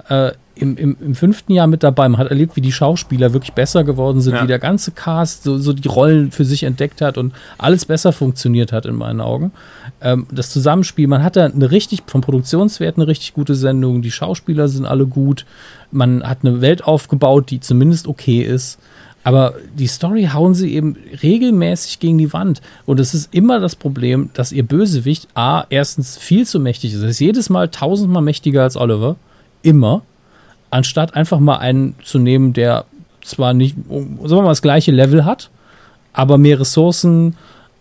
äh, im, im, im, fünften Jahr mit dabei. Man hat erlebt, wie die Schauspieler wirklich besser geworden sind, ja. wie der ganze Cast so, so, die Rollen für sich entdeckt hat und alles besser funktioniert hat in meinen Augen. Ähm, das Zusammenspiel, man hat da eine richtig, vom Produktionswert eine richtig gute Sendung, die Schauspieler sind alle gut, man hat eine Welt aufgebaut, die zumindest okay ist. Aber die Story hauen sie eben regelmäßig gegen die Wand. Und es ist immer das Problem, dass ihr Bösewicht A, erstens viel zu mächtig ist. Er ist jedes Mal tausendmal mächtiger als Oliver. Immer anstatt einfach mal einen zu nehmen, der zwar nicht, sagen wir mal, das gleiche Level hat, aber mehr Ressourcen,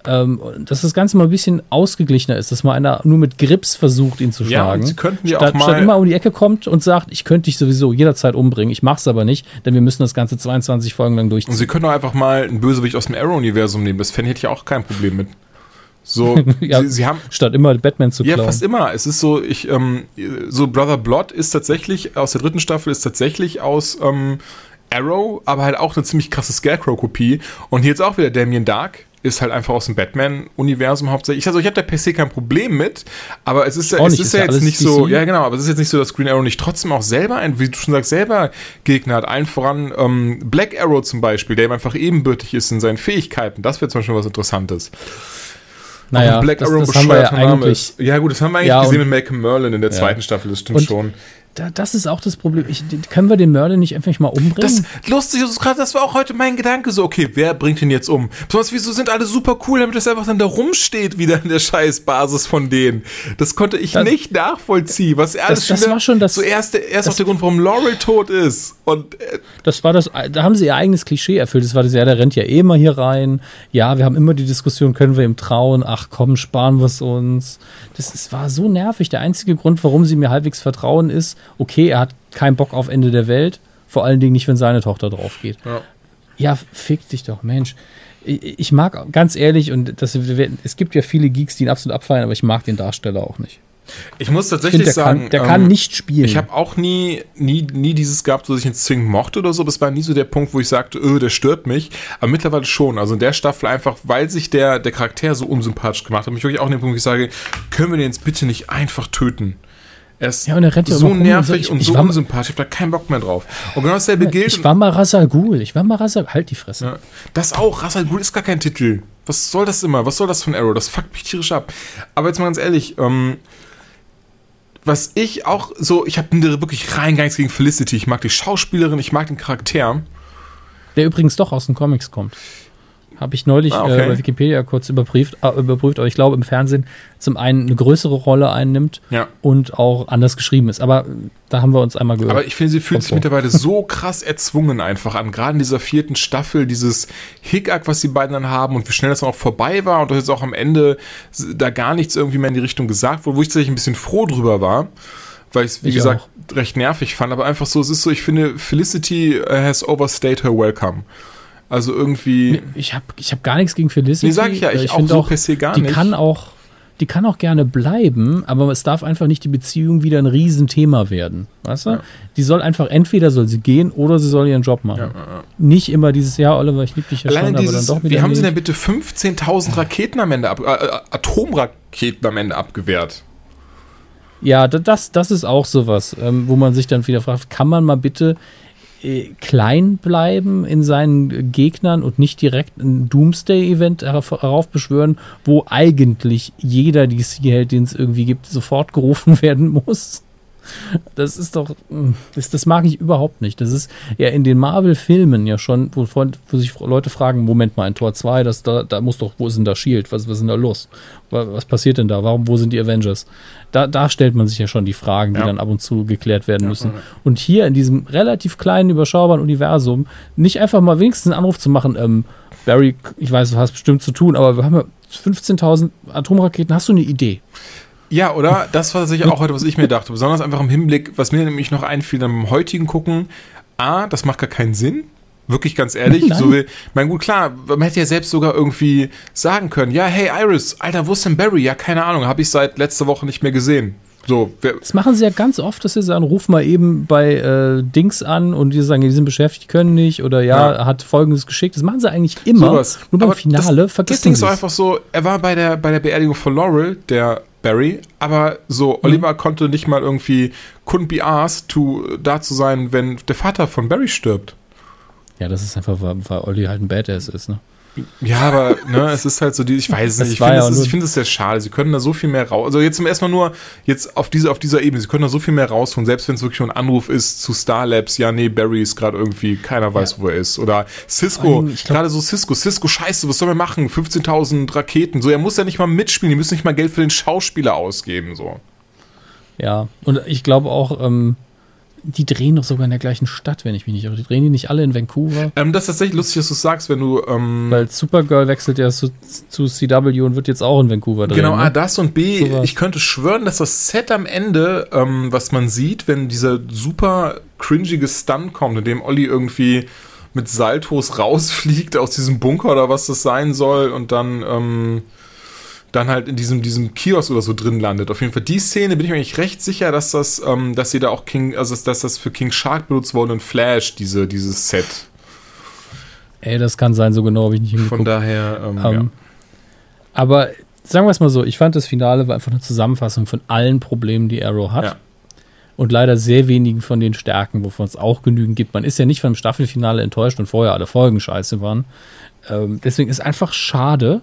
ähm, dass das Ganze mal ein bisschen ausgeglichener ist, dass mal einer nur mit Grips versucht, ihn zu schlagen. Ja, sie könnten ja statt, auch mal statt immer um die Ecke kommt und sagt, ich könnte dich sowieso jederzeit umbringen, ich mach's aber nicht, denn wir müssen das Ganze 22 Folgen lang durchziehen. Und sie können auch einfach mal einen Bösewicht aus dem Arrow-Universum nehmen, das fände ich ja auch kein Problem mit. So, ja, sie, sie, haben statt immer Batman zu klauen. Ja, fast immer. Es ist so, ich ähm, so Brother Blood ist tatsächlich aus der dritten Staffel ist tatsächlich aus ähm, Arrow, aber halt auch eine ziemlich krasse Scarecrow-Kopie. Und hier jetzt auch wieder Damien Dark ist halt einfach aus dem Batman-Universum hauptsächlich. Also ich habe da per se kein Problem mit, aber es ist, ja, es ist, ja jetzt nicht DC. so, ja genau, aber es ist jetzt nicht so, dass Green Arrow nicht trotzdem auch selber ein, wie du schon sagst, selber Gegner hat. Allen voran ähm, Black Arrow zum Beispiel, der ihm einfach ebenbürtig ist in seinen Fähigkeiten. Das wäre zum Beispiel was Interessantes. Naja, Black das, Arrow das haben wir ja eigentlich. ist. Ja, gut, das haben wir eigentlich Ja, gesehen mit Malcolm Merlin in der Ja. zweiten Staffel, das stimmt Und- schon. Da, das ist auch das Problem. Ich, können wir den Merlin nicht einfach mal umbringen? Das lustig ist gerade, das war auch heute mein Gedanke so, okay, wer bringt ihn jetzt um? Besonders wieso sind alle super cool, damit das einfach dann da rumsteht wieder in der Scheißbasis von denen. Das konnte ich Das- nicht nachvollziehen, was er alles das wieder war schon das- zuerst erst das- auch der Grund, warum Laurel tot ist. Und äh, Das war das, da haben sie ihr eigenes Klischee erfüllt. Das war das, ja, der rennt ja eh immer hier rein. Ja, wir haben immer die Diskussion, können wir ihm trauen? Ach komm, sparen wir es uns. Das ist, war so nervig. Der einzige Grund, warum sie mir halbwegs vertrauen, ist, okay, er hat keinen Bock auf Ende der Welt. Vor allen Dingen nicht, wenn seine Tochter drauf geht. Ja. Ja, fick dich doch, Mensch. Ich, ich mag ganz ehrlich, und das, es gibt ja viele Geeks, die ihn absolut abfeiern, aber ich mag den Darsteller auch nicht. ich muss Ich tatsächlich finde, der, sagen, kann, der ähm, kann nicht spielen. Ich habe auch nie, nie, nie dieses gehabt, dass ich ihn zwingend mochte oder so. Das war nie so der Punkt, wo ich sagte, öh, der stört mich. Aber mittlerweile schon. Also in der Staffel einfach, weil sich der, der Charakter so unsympathisch gemacht hat, mich wirklich auch an den Punkt, wo ich sage, können wir den jetzt bitte nicht einfach töten? Er ist Ja, und er rennt ja so rum und nervig so. Ich- und so unsympathisch. Ich habe da keinen Bock mehr drauf. Und genau dasselbe gilt. ich war mal Rasal Ghul. Ich war mal Rasal. Halt die Fresse. Ja, das auch. Ra's al Ghul ist gar kein Titel. Was soll das immer? Was soll das von Arrow? Das fuckt mich tierisch ab. Aber jetzt mal ganz ehrlich, ähm, was ich auch so, ich habe wirklich rein gar nichts gegen Felicity. Ich mag die Schauspielerin, ich mag den Charakter. Der übrigens doch aus den Comics kommt. Habe ich neulich Ah, okay. äh, bei Wikipedia kurz überprüft, äh, überprüft, aber ich glaube im Fernsehen zum einen eine größere Rolle einnimmt Ja. und auch anders geschrieben ist. Aber äh, da haben wir uns einmal gehört. Aber ich finde, sie fühlt sich mittlerweile so krass erzwungen einfach an. Gerade in dieser vierten Staffel, dieses Hickhack, was die beiden dann haben und wie schnell das dann auch vorbei war und dass jetzt auch am Ende da gar nichts irgendwie mehr in die Richtung gesagt wurde, wo ich tatsächlich ein bisschen froh drüber war. Weil ich es, wie Ich gesagt, recht nervig fand. Aber einfach so, es ist so, ich finde, Felicity uh, has overstayed her welcome. Also irgendwie. ich habe ich hab gar nichts gegen Felicity. Nee, sag ich ja, Äh, ich auch so per se gar die nicht. Kann auch, die kann auch gerne bleiben, aber es darf einfach nicht die Beziehung wieder ein Riesenthema werden. Weißt du? Ja. Die soll einfach, entweder soll sie gehen oder sie soll ihren Job machen. Ja, ja. Nicht immer dieses, ja, Oliver, ich liebe dich ja Alleine schon, aber dieses, dann doch wieder wie haben sie denn bitte 15.000 Raketen am Ende ab, äh, äh, Atomraketen am Ende abgewehrt? Ja, da- das, das ist auch sowas, ähm, wo man sich dann wieder fragt, kann man mal bitte klein bleiben in seinen Gegnern und nicht direkt ein Doomsday-Event herauf- heraufbeschwören, wo eigentlich jeder DC-Held, den es irgendwie gibt, sofort gerufen werden muss? Das ist doch, das, das mag ich überhaupt nicht. Das ist ja in den Marvel-Filmen ja schon, wo, wo sich Leute fragen, Moment mal, ein Tor 2, das, da, da muss doch, wo ist denn da Shield? Was, was ist denn da los? Was, was passiert denn da? Warum, wo sind die Avengers? Da, da stellt man sich ja schon die Fragen, die Ja. dann ab und zu geklärt werden müssen. ja. Und hier in diesem relativ kleinen, überschaubaren Universum nicht einfach mal wenigstens einen Anruf zu machen, ähm, Barry, ich weiß, du hast bestimmt zu tun, aber wir haben ja 15.000 Atomraketen, hast du eine Idee? Ja, oder? Das war tatsächlich auch heute, was ich mir dachte. Besonders einfach im Hinblick, was mir nämlich noch einfiel, beim heutigen Gucken. A, das macht gar keinen Sinn. Wirklich ganz ehrlich. Nein. so wie, mein gut, klar, man hätte ja selbst sogar irgendwie sagen können, ja, hey Iris, Alter, wo ist denn Barry? Ja, keine Ahnung, habe ich seit letzter Woche nicht mehr gesehen. So, Das machen sie ja ganz oft, dass sie sagen, ruf mal eben bei äh, Dings an und die sagen, die sind beschäftigt, können nicht oder ja, Ja. hat folgendes geschickt. Das machen sie eigentlich immer. sowas. Nur beim Aber Finale das, das vergessen Ding ist einfach so, er war bei der, bei der Beerdigung von Laurel, der Barry, aber so, Mhm. Oliver konnte nicht mal irgendwie, couldn't be asked, to, da zu sein, wenn der Vater von Barry stirbt. Ja, das ist einfach, weil, weil Olli halt ein Badass ist, ne? Ja, aber ne, es ist halt so die, ich weiß es nicht, ich finde ja es, finde es sehr schade. Sie können da so viel mehr raus. Also jetzt zum ersten Mal nur jetzt auf dieser auf dieser Ebene, sie können da so viel mehr rausholen, selbst wenn es wirklich nur ein Anruf ist zu Star Labs, ja, nee, Barry ist gerade irgendwie, keiner weiß, wo er ist. Oder Cisco, gerade so Cisco, Cisco, scheiße, was soll er machen? 15.000 Raketen. So, er muss ja nicht mal mitspielen, die müssen nicht mal Geld für den Schauspieler ausgeben, so. Ja, und ich glaube auch, ähm, die drehen doch sogar in der gleichen Stadt, wenn ich mich nicht irre. Die drehen die nicht alle in Vancouver? Ähm, das ist tatsächlich lustig, dass du es sagst, wenn du, ähm, Weil Supergirl wechselt ja zu, zu CW und wird jetzt auch in Vancouver drehen. Genau, A, ne? das und B, Sowas. ich könnte schwören, dass das Set am Ende, ähm, was man sieht, wenn dieser super cringige Stunt kommt, in dem Olli irgendwie mit Saltos rausfliegt aus diesem Bunker oder was das sein soll und dann, ähm, dann halt in diesem, diesem Kiosk oder so drin landet. Auf jeden Fall die Szene bin ich mir eigentlich recht sicher, dass das, ähm, dass sie da auch King, also dass das für King Shark benutzt wurde und Flash, diese, dieses Set. Ey, das kann sein, so genau habe ich nicht hingeguckt. Von daher, ähm, Ähm, Aber sagen wir es mal so, ich fand das Finale war einfach eine Zusammenfassung von allen Problemen, die Arrow hat. Ja. Und leider sehr wenigen von den Stärken, wovon es auch genügend gibt. Man ist ja nicht vom Staffelfinale enttäuscht und vorher alle Folgen scheiße waren. Ähm, deswegen ist einfach schade.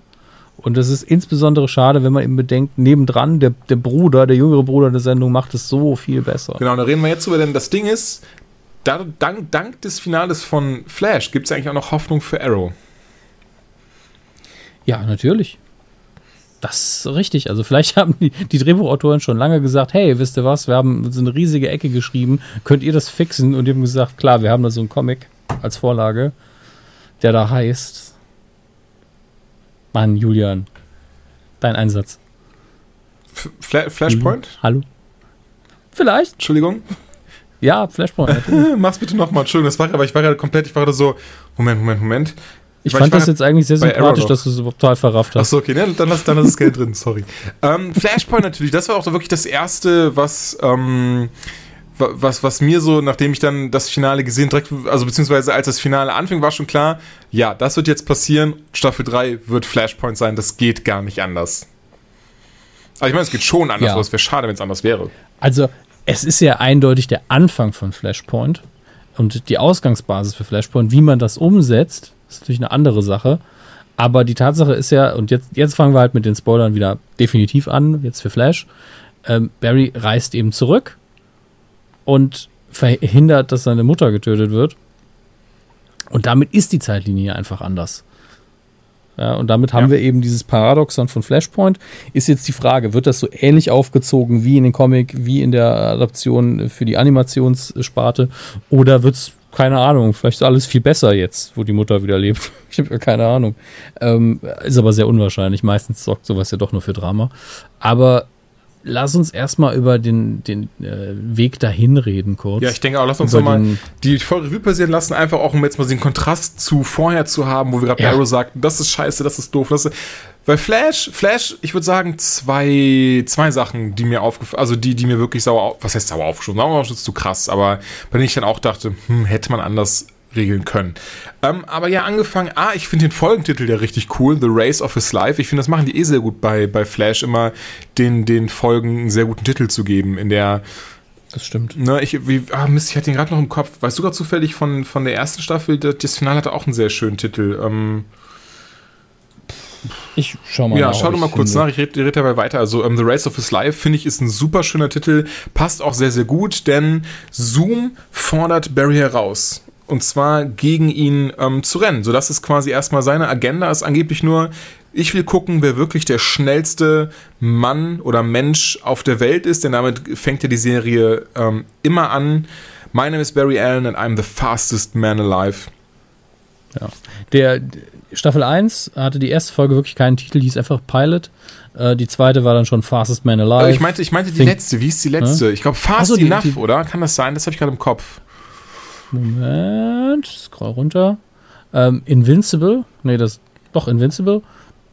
Und das ist insbesondere schade, wenn man eben bedenkt, nebendran, der, der Bruder, der jüngere Bruder der Sendung macht es so viel besser. Genau, da reden wir jetzt drüber, denn das Ding ist, da, dank, dank des Finales von Flash gibt es eigentlich auch noch Hoffnung für Arrow. Ja, natürlich. Das ist richtig. Also vielleicht haben die, die Drehbuchautoren schon lange gesagt, hey, wisst ihr was, wir haben so eine riesige Ecke geschrieben, könnt ihr das fixen? Und die haben gesagt, klar, wir haben da so einen Comic als Vorlage, der da heißt. Mann, Julian, dein Einsatz. F Fla Flashpoint? Mhm. Hallo? Vielleicht? Entschuldigung? Ja, Flashpoint. Mach's bitte nochmal. Entschuldigung, das war aber ich war gerade komplett, ich war gerade so, Moment, Moment, Moment. Ich fand das jetzt eigentlich sehr sympathisch, dass du es total verrafft hast. Achso, okay, ne, dann, lass, dann lass das Geld drin, sorry. Ähm, Flashpoint natürlich, das war auch wirklich das erste, was, ähm, was, was mir so, nachdem ich dann das Finale gesehen, direkt, also beziehungsweise als das Finale anfing, war schon klar, ja, das wird jetzt passieren. Staffel 3 wird Flashpoint sein, das geht gar nicht anders. Also ich meine, es geht schon anders, ja. aber es wäre schade, wenn es anders wäre. Also, es ist ja eindeutig der Anfang von Flashpoint und die Ausgangsbasis für Flashpoint, wie man das umsetzt, ist natürlich eine andere Sache. Aber die Tatsache ist ja, und jetzt, jetzt fangen wir halt mit den Spoilern wieder definitiv an, jetzt für Flash. Ähm, Barry reist eben zurück und verhindert, dass seine Mutter getötet wird. Und damit ist die Zeitlinie einfach anders. Ja, und damit haben ja. wir eben dieses Paradoxon von Flashpoint. Ist jetzt die Frage, wird das so ähnlich aufgezogen wie in den Comic, wie in der Adaption für die Animationssparte? Oder wird es keine Ahnung, vielleicht ist alles viel besser jetzt, wo die Mutter wieder lebt. Ich habe keine Ahnung. Ähm, ist aber sehr unwahrscheinlich. Meistens sorgt sowas ja doch nur für Drama. Aber lass uns erstmal über den, den äh, Weg dahin reden kurz. Ja, ich denke auch, lass uns nochmal die voll Revue passieren lassen, einfach auch um jetzt mal den Kontrast zu vorher zu haben, wo wir gerade ja. Arrow sagten, das ist scheiße, das ist doof, das ist, weil Flash, Flash, ich würde sagen, zwei, zwei Sachen, die mir aufgefallen, also die, die mir wirklich sauer, was heißt sauer aufgestoßen? Sauer aufgestoßen ist zu krass, aber bei denen ich dann auch dachte, hm, hätte man anders regeln können. Ähm, aber ja, angefangen, ah, ich finde den Folgentitel ja richtig cool, The Race of His Life. Ich finde, das machen die eh sehr gut bei, bei Flash, immer den, den Folgen einen sehr guten Titel zu geben, in der das stimmt. Ne, ich, wie, ah, Mist, ich hatte ihn gerade noch im Kopf. Weißt du gerade zufällig von, von der ersten Staffel? Das Finale hatte auch einen sehr schönen Titel. Ähm, ich schau mal Ja, nach, schau doch mal kurz finde. nach. Ich rede red dabei weiter. Also, um, The Race of His Life, finde ich, ist ein super schöner Titel. Passt auch sehr, sehr gut, denn Zoom fordert Barry heraus. Und zwar gegen ihn ähm, zu rennen. So, das ist quasi erstmal seine Agenda, ist angeblich nur, ich will gucken, wer wirklich der schnellste Mann oder Mensch auf der Welt ist, denn damit fängt ja die Serie ähm, immer an. My name is Barry Allen and I'm the fastest man alive. Ja. Der, Staffel 1 hatte die erste Folge wirklich keinen Titel, die hieß einfach Pilot. Äh, die zweite war dann schon Fastest Man Alive. Äh, ich meinte, ich meinte die Think letzte. Wie ist die letzte? Ich glaube Fast so, Enough, die, oder? Kann das sein? Das habe ich gerade im Kopf. Moment, scroll runter. Ähm, Invincible. Nee, das. Doch, Invincible.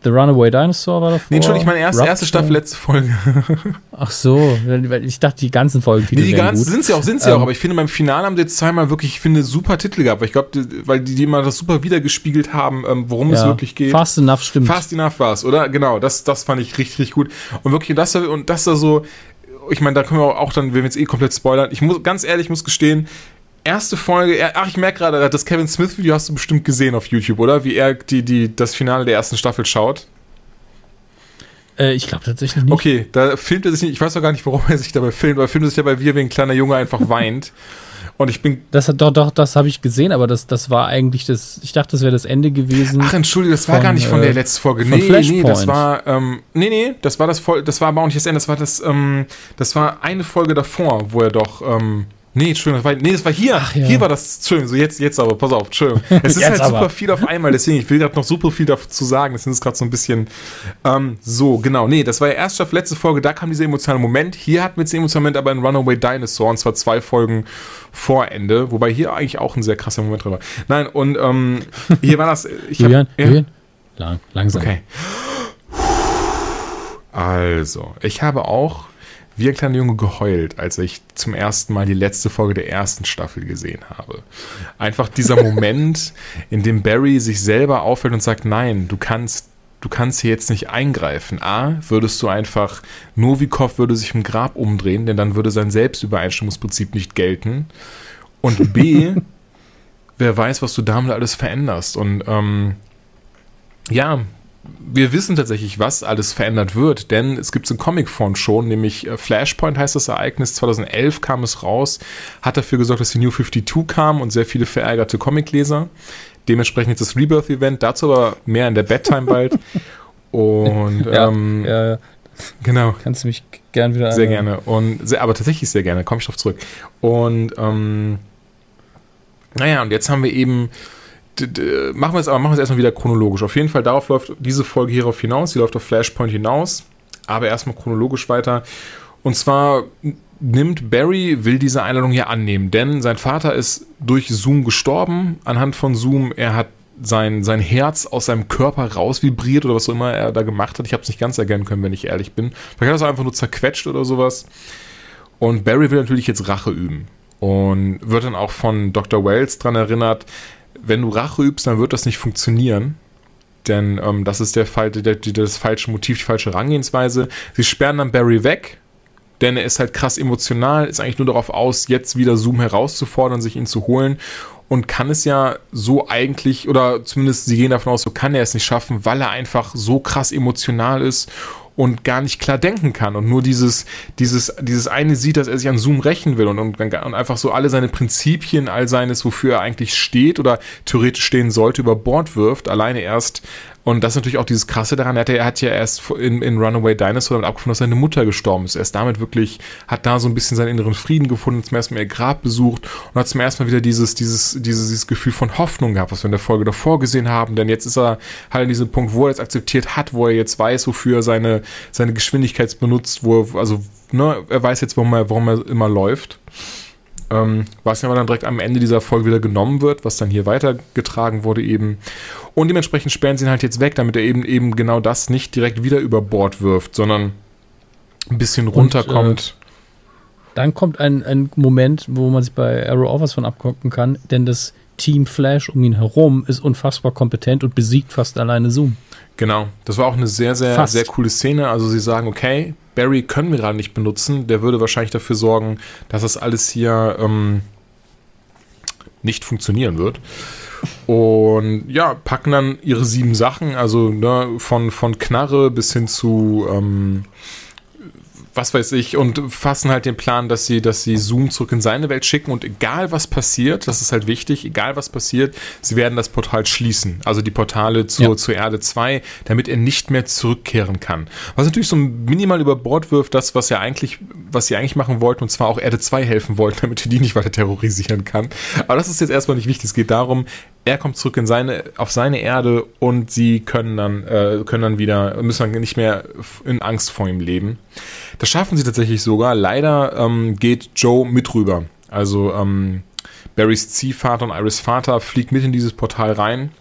The Runaway Dinosaur war davor. Nee, schon, ich meine erste, erste Staffel, letzte Folge. Ach so, ich dachte, die ganzen Folgen. Nee, die ganzen sind sie auch, sind sie ähm, auch, aber ich finde, beim Finale haben sie jetzt zweimal wirklich, ich finde, super Titel gehabt, weil ich glaube, weil die, die immer das super wiedergespiegelt haben, ähm, worum ja, es wirklich geht. Fast Enough stimmt. Fast Enough war es, oder? Genau, das, das fand ich richtig, richtig gut. Und wirklich, das, und das da so, ich meine, da können wir auch dann, wenn wir jetzt eh komplett spoilern, ich muss, ganz ehrlich, muss gestehen, erste Folge, ach, ich merke gerade, das Kevin Smith-Video hast du bestimmt gesehen auf YouTube, oder? Wie er die, die, das Finale der ersten Staffel schaut. Äh, ich glaube tatsächlich nicht. Okay, da filmt er sich nicht. Ich weiß auch gar nicht, warum er sich dabei filmt, aber er filmt sich dabei, wie er wie ein kleiner Junge einfach weint. Und ich bin. Das hat doch, doch, das habe ich gesehen, aber das, das war eigentlich das. Ich dachte, das wäre das Ende gewesen. Ach, entschuldige, das von, war gar nicht von der äh, letzten Folge. Nee, nee, das war. Ähm, nee, nee, das war das voll. Das war aber auch nicht das Ende. Das war das. Ähm, das war eine Folge davor, wo er doch. Ähm, Nee, Entschuldigung, das war, nee, das war hier. Ach, ja. Hier war das, Entschuldigung, so jetzt, jetzt aber, pass auf, Entschuldigung. Es ist halt aber. super viel auf einmal, deswegen, ich will gerade noch super viel dazu sagen, deswegen ist es gerade so ein bisschen, ähm, so, genau, nee, das war ja erst auf letzte Folge, da kam dieser emotionale Moment. Hier hat mit diesem emotionalen Moment aber ein Runaway Dinosaur, und zwar zwei Folgen vor Ende, wobei hier eigentlich auch ein sehr krasser Moment drin war. Nein, und, ähm, hier war das, ich hab, Julian, ja? Julian? Lang, langsam. Okay. Also, ich habe auch wie ein kleiner Junge geheult, als ich zum ersten Mal die letzte Folge der ersten Staffel gesehen habe. Einfach dieser Moment, in dem Barry sich selber auffällt und sagt, nein, du kannst du kannst hier jetzt nicht eingreifen. A, würdest du einfach, Novikov würde sich im Grab umdrehen, denn dann würde sein Selbstübereinstimmungsprinzip nicht gelten. Und B, wer weiß, was du damit alles veränderst. Und ähm, ja, wir wissen tatsächlich, was alles verändert wird, denn es gibt es in Comicform schon, nämlich äh, Flashpoint heißt das Ereignis, 2011 kam es raus, hat dafür gesorgt, dass die New 52 kam und sehr viele verärgerte Comicleser. Dementsprechend jetzt das Rebirth-Event, dazu aber mehr in der Bedtime bald. Und ja, ähm, ja, ja. genau. Kannst du mich gern wieder Sehr gerne. Und sehr, aber tatsächlich sehr gerne, komme ich drauf zurück. Und ähm, naja, und jetzt haben wir eben. Machen wir es aber machen wir es erstmal wieder chronologisch. Auf jeden Fall, darauf läuft diese Folge hierauf hinaus. Die läuft auf Flashpoint hinaus, aber erstmal chronologisch weiter. Und zwar nimmt Barry, will diese Einladung hier annehmen, denn sein Vater ist durch Zoom gestorben. Anhand von Zoom, er hat sein, sein Herz aus seinem Körper raus vibriert oder was auch immer er da gemacht hat. Ich habe es nicht ganz erkennen können, wenn ich ehrlich bin. Vielleicht hat er es einfach nur zerquetscht oder sowas. Und Barry will natürlich jetzt Rache üben. Und wird dann auch von Dr. Wells dran erinnert, wenn du Rache übst, dann wird das nicht funktionieren. Denn ähm, das ist der, Fall- der, der, das falsche Motiv, die falsche Herangehensweise. Sie sperren dann Barry weg, denn er ist halt krass emotional, ist eigentlich nur darauf aus, jetzt wieder Zoom herauszufordern, sich ihn zu holen und kann es ja so eigentlich, oder zumindest sie gehen davon aus, so kann er es nicht schaffen, weil er einfach so krass emotional ist und gar nicht klar denken kann und nur dieses, dieses, dieses eine sieht, dass er sich an Zoom rächen will und, und, und einfach so alle seine Prinzipien, all seines, wofür er eigentlich steht oder theoretisch stehen sollte, über Bord wirft, alleine erst. Und das ist natürlich auch dieses Krasse daran, er hat, ja- er hat ja erst in, in Runaway Dinosaur damit abgefunden, dass seine Mutter gestorben ist. Er ist damit wirklich, hat da so ein bisschen seinen inneren Frieden gefunden, zum ersten Mal ihr Grab besucht und hat zum ersten Mal wieder dieses, dieses, dieses, dieses Gefühl von Hoffnung gehabt, was wir in der Folge davor gesehen haben. Denn jetzt ist er halt an diesem Punkt, wo er jetzt akzeptiert hat, wo er jetzt weiß, wofür er seine, seine Geschwindigkeit benutzt, wo er, also, ne, er weiß jetzt, warum er, warum er immer läuft. Ähm, was ja dann direkt am Ende dieser Folge wieder genommen wird, was dann hier weitergetragen wurde eben. Und dementsprechend sperren sie ihn halt jetzt weg, damit er eben eben genau das nicht direkt wieder über Bord wirft, sondern ein bisschen runterkommt. Dann kommt ein, ein Moment, wo man sich bei Arrow auch was von abgucken kann, denn das Team Flash um ihn herum ist unfassbar kompetent und besiegt fast alleine Zoom. Genau. Das war auch eine sehr, sehr, Fast. sehr coole Szene. Also sie sagen, okay, Barry können wir gerade nicht benutzen. Der würde wahrscheinlich dafür sorgen, dass das alles hier ähm, nicht funktionieren wird. Und ja, packen dann ihre sieben Sachen, also ne, von, von Knarre bis hin zu ähm, was weiß ich, und fassen halt den Plan, dass sie, dass sie Zoom zurück in seine Welt schicken und egal was passiert, das ist halt wichtig, egal was passiert, sie werden das Portal schließen. Also die Portale zur, Ja. zur Erde 2, damit er nicht mehr zurückkehren kann. Was natürlich so minimal über Bord wirft, das, was er eigentlich, was sie eigentlich machen wollten, und zwar auch Erde 2 helfen wollten, damit er die nicht weiter terrorisieren kann. Aber das ist jetzt erstmal nicht wichtig. Es geht darum, er kommt zurück in seine, auf seine Erde und sie können dann, äh, können dann wieder, müssen dann nicht mehr in Angst vor ihm leben. Das schaffen sie tatsächlich sogar. Leider ähm, geht Joe mit rüber. Also ähm, Barrys Ziehvater und Iris Vater fliegt mit in dieses Portal rein.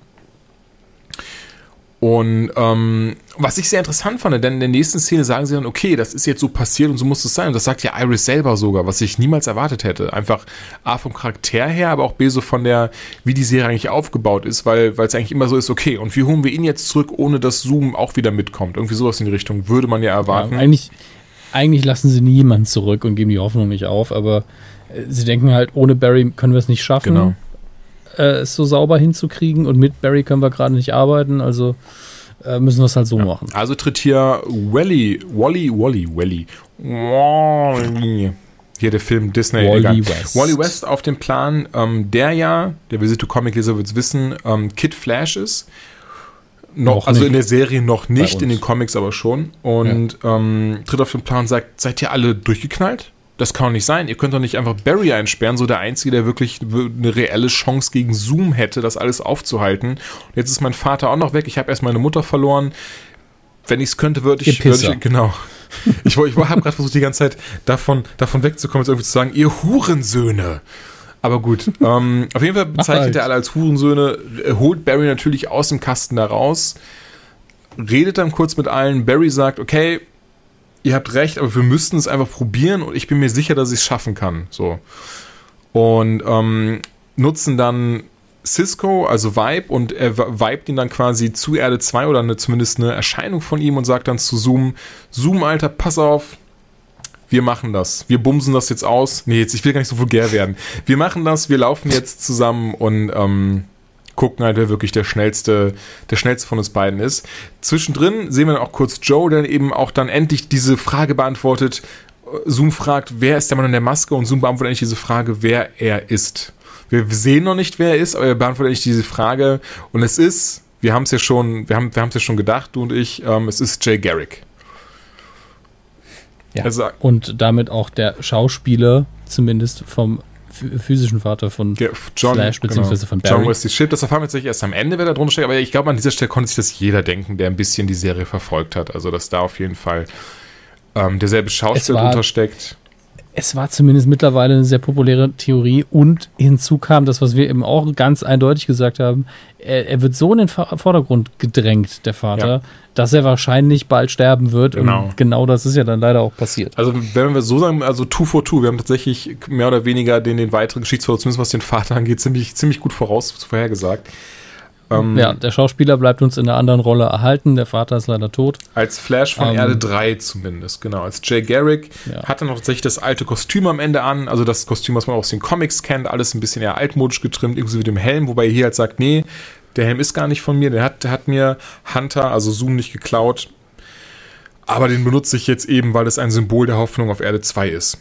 Und ähm, was ich sehr interessant fand, denn in der nächsten Szene sagen sie dann, okay, das ist jetzt so passiert und so muss es sein. Und das sagt ja Iris selber sogar, was ich niemals erwartet hätte. Einfach A vom Charakter her, aber auch B so von der, wie die Serie eigentlich aufgebaut ist, weil es eigentlich immer so ist, okay, und wie holen wir ihn jetzt zurück, ohne dass Zoom auch wieder mitkommt? Irgendwie sowas in die Richtung würde man ja erwarten. Ja, eigentlich, eigentlich lassen sie niemanden zurück und geben die Hoffnung nicht auf, aber äh, sie denken halt, ohne Barry können wir es nicht schaffen, Genau. äh, es so sauber hinzukriegen und mit Barry können wir gerade nicht arbeiten, also äh, müssen wir es halt so machen. Also tritt hier Wally, Wally, Wally, Wally, Wally. Hier der Film Disney. Wally. West. Wally West auf dem Plan, ähm, der ja, der Visito Comic Leser wird es wissen, ähm, Kid Flash ist. Noch, Noch also nicht. in der Serie noch nicht, in den Comics aber schon. Und ähm, tritt auf den Plan und sagt, seid ihr alle durchgeknallt? Das kann doch nicht sein. Ihr könnt doch nicht einfach Barry einsperren, so der Einzige, der wirklich eine reelle Chance gegen Zoom hätte, das alles aufzuhalten. Und jetzt ist mein Vater auch noch weg. Ich habe erst meine Mutter verloren. Wenn ich es könnte, würde ich, Pisser. ich. Genau. Ich, ich habe gerade versucht, die ganze Zeit davon, davon wegzukommen, jetzt irgendwie zu sagen, ihr Hurensöhne. Aber gut. ähm, auf jeden Fall bezeichnet halt. er alle als Hurensöhne, holt Barry natürlich aus dem Kasten da raus, redet dann kurz mit allen. Barry sagt, okay, ihr habt recht, aber wir müssten es einfach probieren und ich bin mir sicher, dass ich es schaffen kann. So. Und ähm, nutzen dann Cisco, also Vibe, und er vibet ihn dann quasi zu Erde 2 oder eine, zumindest eine Erscheinung von ihm und sagt dann zu Zoom, Zoom, Alter, pass auf, wir machen das. Wir bumsen das jetzt aus. Nee, jetzt, ich will gar nicht so vulgär werden. Wir machen das, wir laufen jetzt zusammen und ähm, gucken halt, wer wirklich der schnellste, der schnellste von uns beiden ist. Zwischendrin sehen wir dann auch kurz Joe, der eben auch dann endlich diese Frage beantwortet. Zoom fragt, wer ist der Mann in der Maske? Und Zoom beantwortet eigentlich diese Frage, wer er ist. Wir sehen noch nicht, wer er ist, aber er beantwortet eigentlich diese Frage. Und es ist, wir haben es ja schon, wir haben, wir es ja schon gedacht, du und ich, ähm, es ist Jay Garrick. Ja. und damit auch der Schauspieler, zumindest vom physischen Vater von ja, John, Flash beziehungsweise genau. von Barry. John Wesley Shipp, das erfahren wir jetzt erst am Ende, wer da drunter steckt, aber ich glaube, an dieser Stelle konnte sich das jeder denken, der ein bisschen die Serie verfolgt hat. Also, dass da auf jeden Fall ähm, derselbe Schauspieler drunter steckt es war zumindest mittlerweile eine sehr populäre Theorie und hinzu kam das, was wir eben auch ganz eindeutig gesagt haben, er, er wird so in den Vordergrund gedrängt, der Vater, ja. dass er wahrscheinlich bald sterben wird genau. und genau das ist ja dann leider auch passiert. Also wenn wir so sagen, also two for two, wir haben tatsächlich mehr oder weniger den, den weiteren Geschichtsverlauf, zumindest was den Vater angeht, ziemlich, ziemlich gut voraus vorhergesagt. Ähm, ja, der Schauspieler bleibt uns in einer anderen Rolle erhalten. Der Vater ist leider tot. Als Flash von ähm, Erde 3 zumindest, genau. Als Jay Garrick ja. hat er noch tatsächlich das alte Kostüm am Ende an. Also das Kostüm, was man aus den Comics kennt. Alles ein bisschen eher altmodisch getrimmt, inklusive dem Helm. Wobei er hier halt sagt, nee, der Helm ist gar nicht von mir. Der hat, der hat mir Hunter, also Zoom, nicht geklaut. Aber den benutze ich jetzt eben, weil es ein Symbol der Hoffnung auf Erde 2 ist.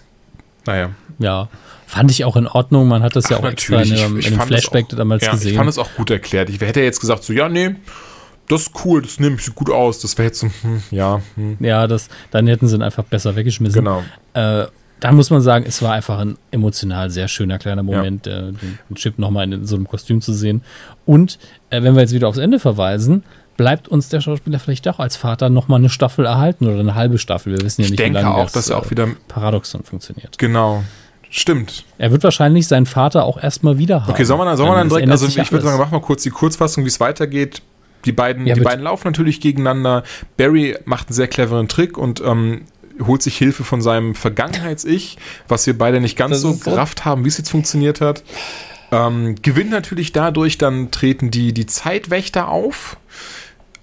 Naja. Ja, Fand ich auch in Ordnung. Man hat das Ach, ja auch extra in, einem, in einem Flashback auch, damals ja, gesehen. Ich fand es auch gut erklärt. Ich hätte jetzt gesagt, so, ja, nee, das ist cool, das nimmt sich gut aus. Das wäre jetzt so, hm, ja. Hm. Ja, das, dann hätten sie ihn einfach besser weggeschmissen. Genau. Äh, da muss man sagen, es war einfach ein emotional sehr schöner kleiner Moment, ja. äh, den, den Chip nochmal in so einem Kostüm zu sehen. Und äh, wenn wir jetzt wieder aufs Ende verweisen, bleibt uns der Schauspieler vielleicht auch als Vater nochmal eine Staffel erhalten oder eine halbe Staffel. Wir wissen ja nicht, ich wie lange auch, das, dass er auch wieder Paradoxon funktioniert. Genau. Stimmt. Er wird wahrscheinlich seinen Vater auch erstmal wieder haben. Okay, soll man, soll man dann direkt, also ich würde sagen, mach mal kurz die Kurzfassung, wie es weitergeht. Die beiden, ja, die beiden laufen natürlich gegeneinander. Barry macht einen sehr cleveren Trick und ähm, holt sich Hilfe von seinem Vergangenheits-Ich, was wir beide nicht ganz so gerafft so. haben, wie es jetzt funktioniert hat. Ähm, gewinnt natürlich dadurch, dann treten die, die Zeitwächter auf,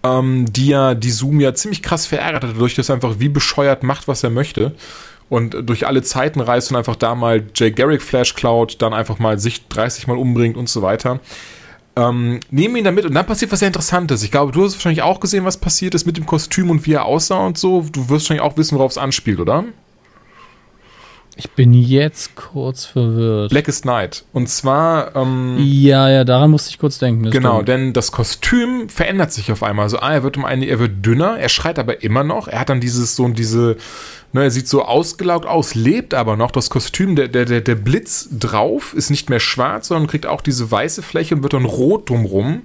ähm, die ja die Zoom ja ziemlich krass verärgert hat, dadurch, dass er einfach wie bescheuert macht, was er möchte und durch alle Zeiten reist und einfach da mal Jay Garrick Flash klaut, dann einfach mal sich 30 Mal umbringt und so weiter. Ähm, nehmen ihn damit und dann passiert was sehr Interessantes. Ich glaube, du hast wahrscheinlich auch gesehen, was passiert ist mit dem Kostüm und wie er aussah und so. Du wirst wahrscheinlich auch wissen, worauf es anspielt, oder? Ich bin jetzt kurz verwirrt. Blackest Night. Und zwar. Ähm, ja, ja, daran musste ich kurz denken. Genau, stimmt. denn das Kostüm verändert sich auf einmal. Also, ah, er wird um eine, er wird dünner, er schreit aber immer noch. Er hat dann dieses so diese Ne, er sieht so ausgelaugt aus, lebt aber noch. Das Kostüm, der, der, der, Blitz drauf ist nicht mehr schwarz, sondern kriegt auch diese weiße Fläche und wird dann rot drumrum.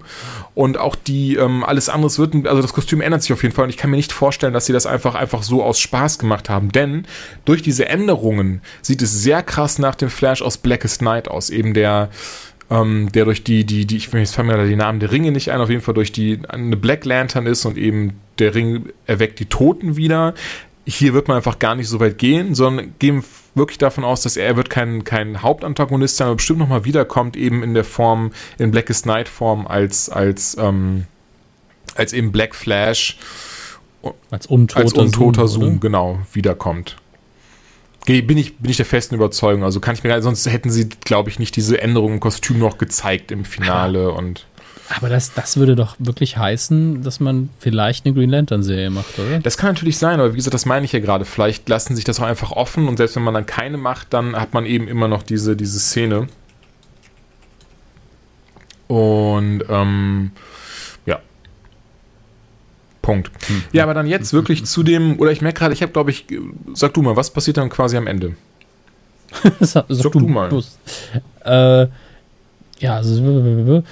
Und auch die, ähm, alles andere wird, also das Kostüm ändert sich auf jeden Fall. Und ich kann mir nicht vorstellen, dass sie das einfach, einfach so aus Spaß gemacht haben. Denn durch diese Änderungen sieht es sehr krass nach dem Flash aus Blackest Night aus. Eben der, ähm, der durch die, die, die, ich fange mir da die Namen der Ringe nicht ein, auf jeden Fall durch die, eine Black Lantern ist und eben der Ring erweckt die Toten wieder hier wird man einfach gar nicht so weit gehen, sondern gehen wirklich davon aus, dass er wird kein, kein Hauptantagonist sein, aber bestimmt nochmal wiederkommt, eben in der Form, in Blackest Night Form als, als, ähm, als eben Black Flash. Als untoter, als untoter Zoom, Zoom genau, wiederkommt. Bin ich, bin ich der festen Überzeugung. Also kann ich mir, sonst hätten sie, glaube ich, nicht diese Änderungen im Kostüm noch gezeigt im Finale und. Aber das, das würde doch wirklich heißen, dass man vielleicht eine Green Lantern-Serie macht, oder? Das kann natürlich sein, aber wie gesagt, das meine ich ja gerade. Vielleicht lassen sich das auch einfach offen und selbst wenn man dann keine macht, dann hat man eben immer noch diese, diese Szene. Und ähm, ja. Punkt. Hm. Ja, aber dann jetzt wirklich zu dem, oder ich merke gerade, ich habe, glaube ich, sag du mal, was passiert dann quasi am Ende? sag, sag, du, du mal. Äh, ja, also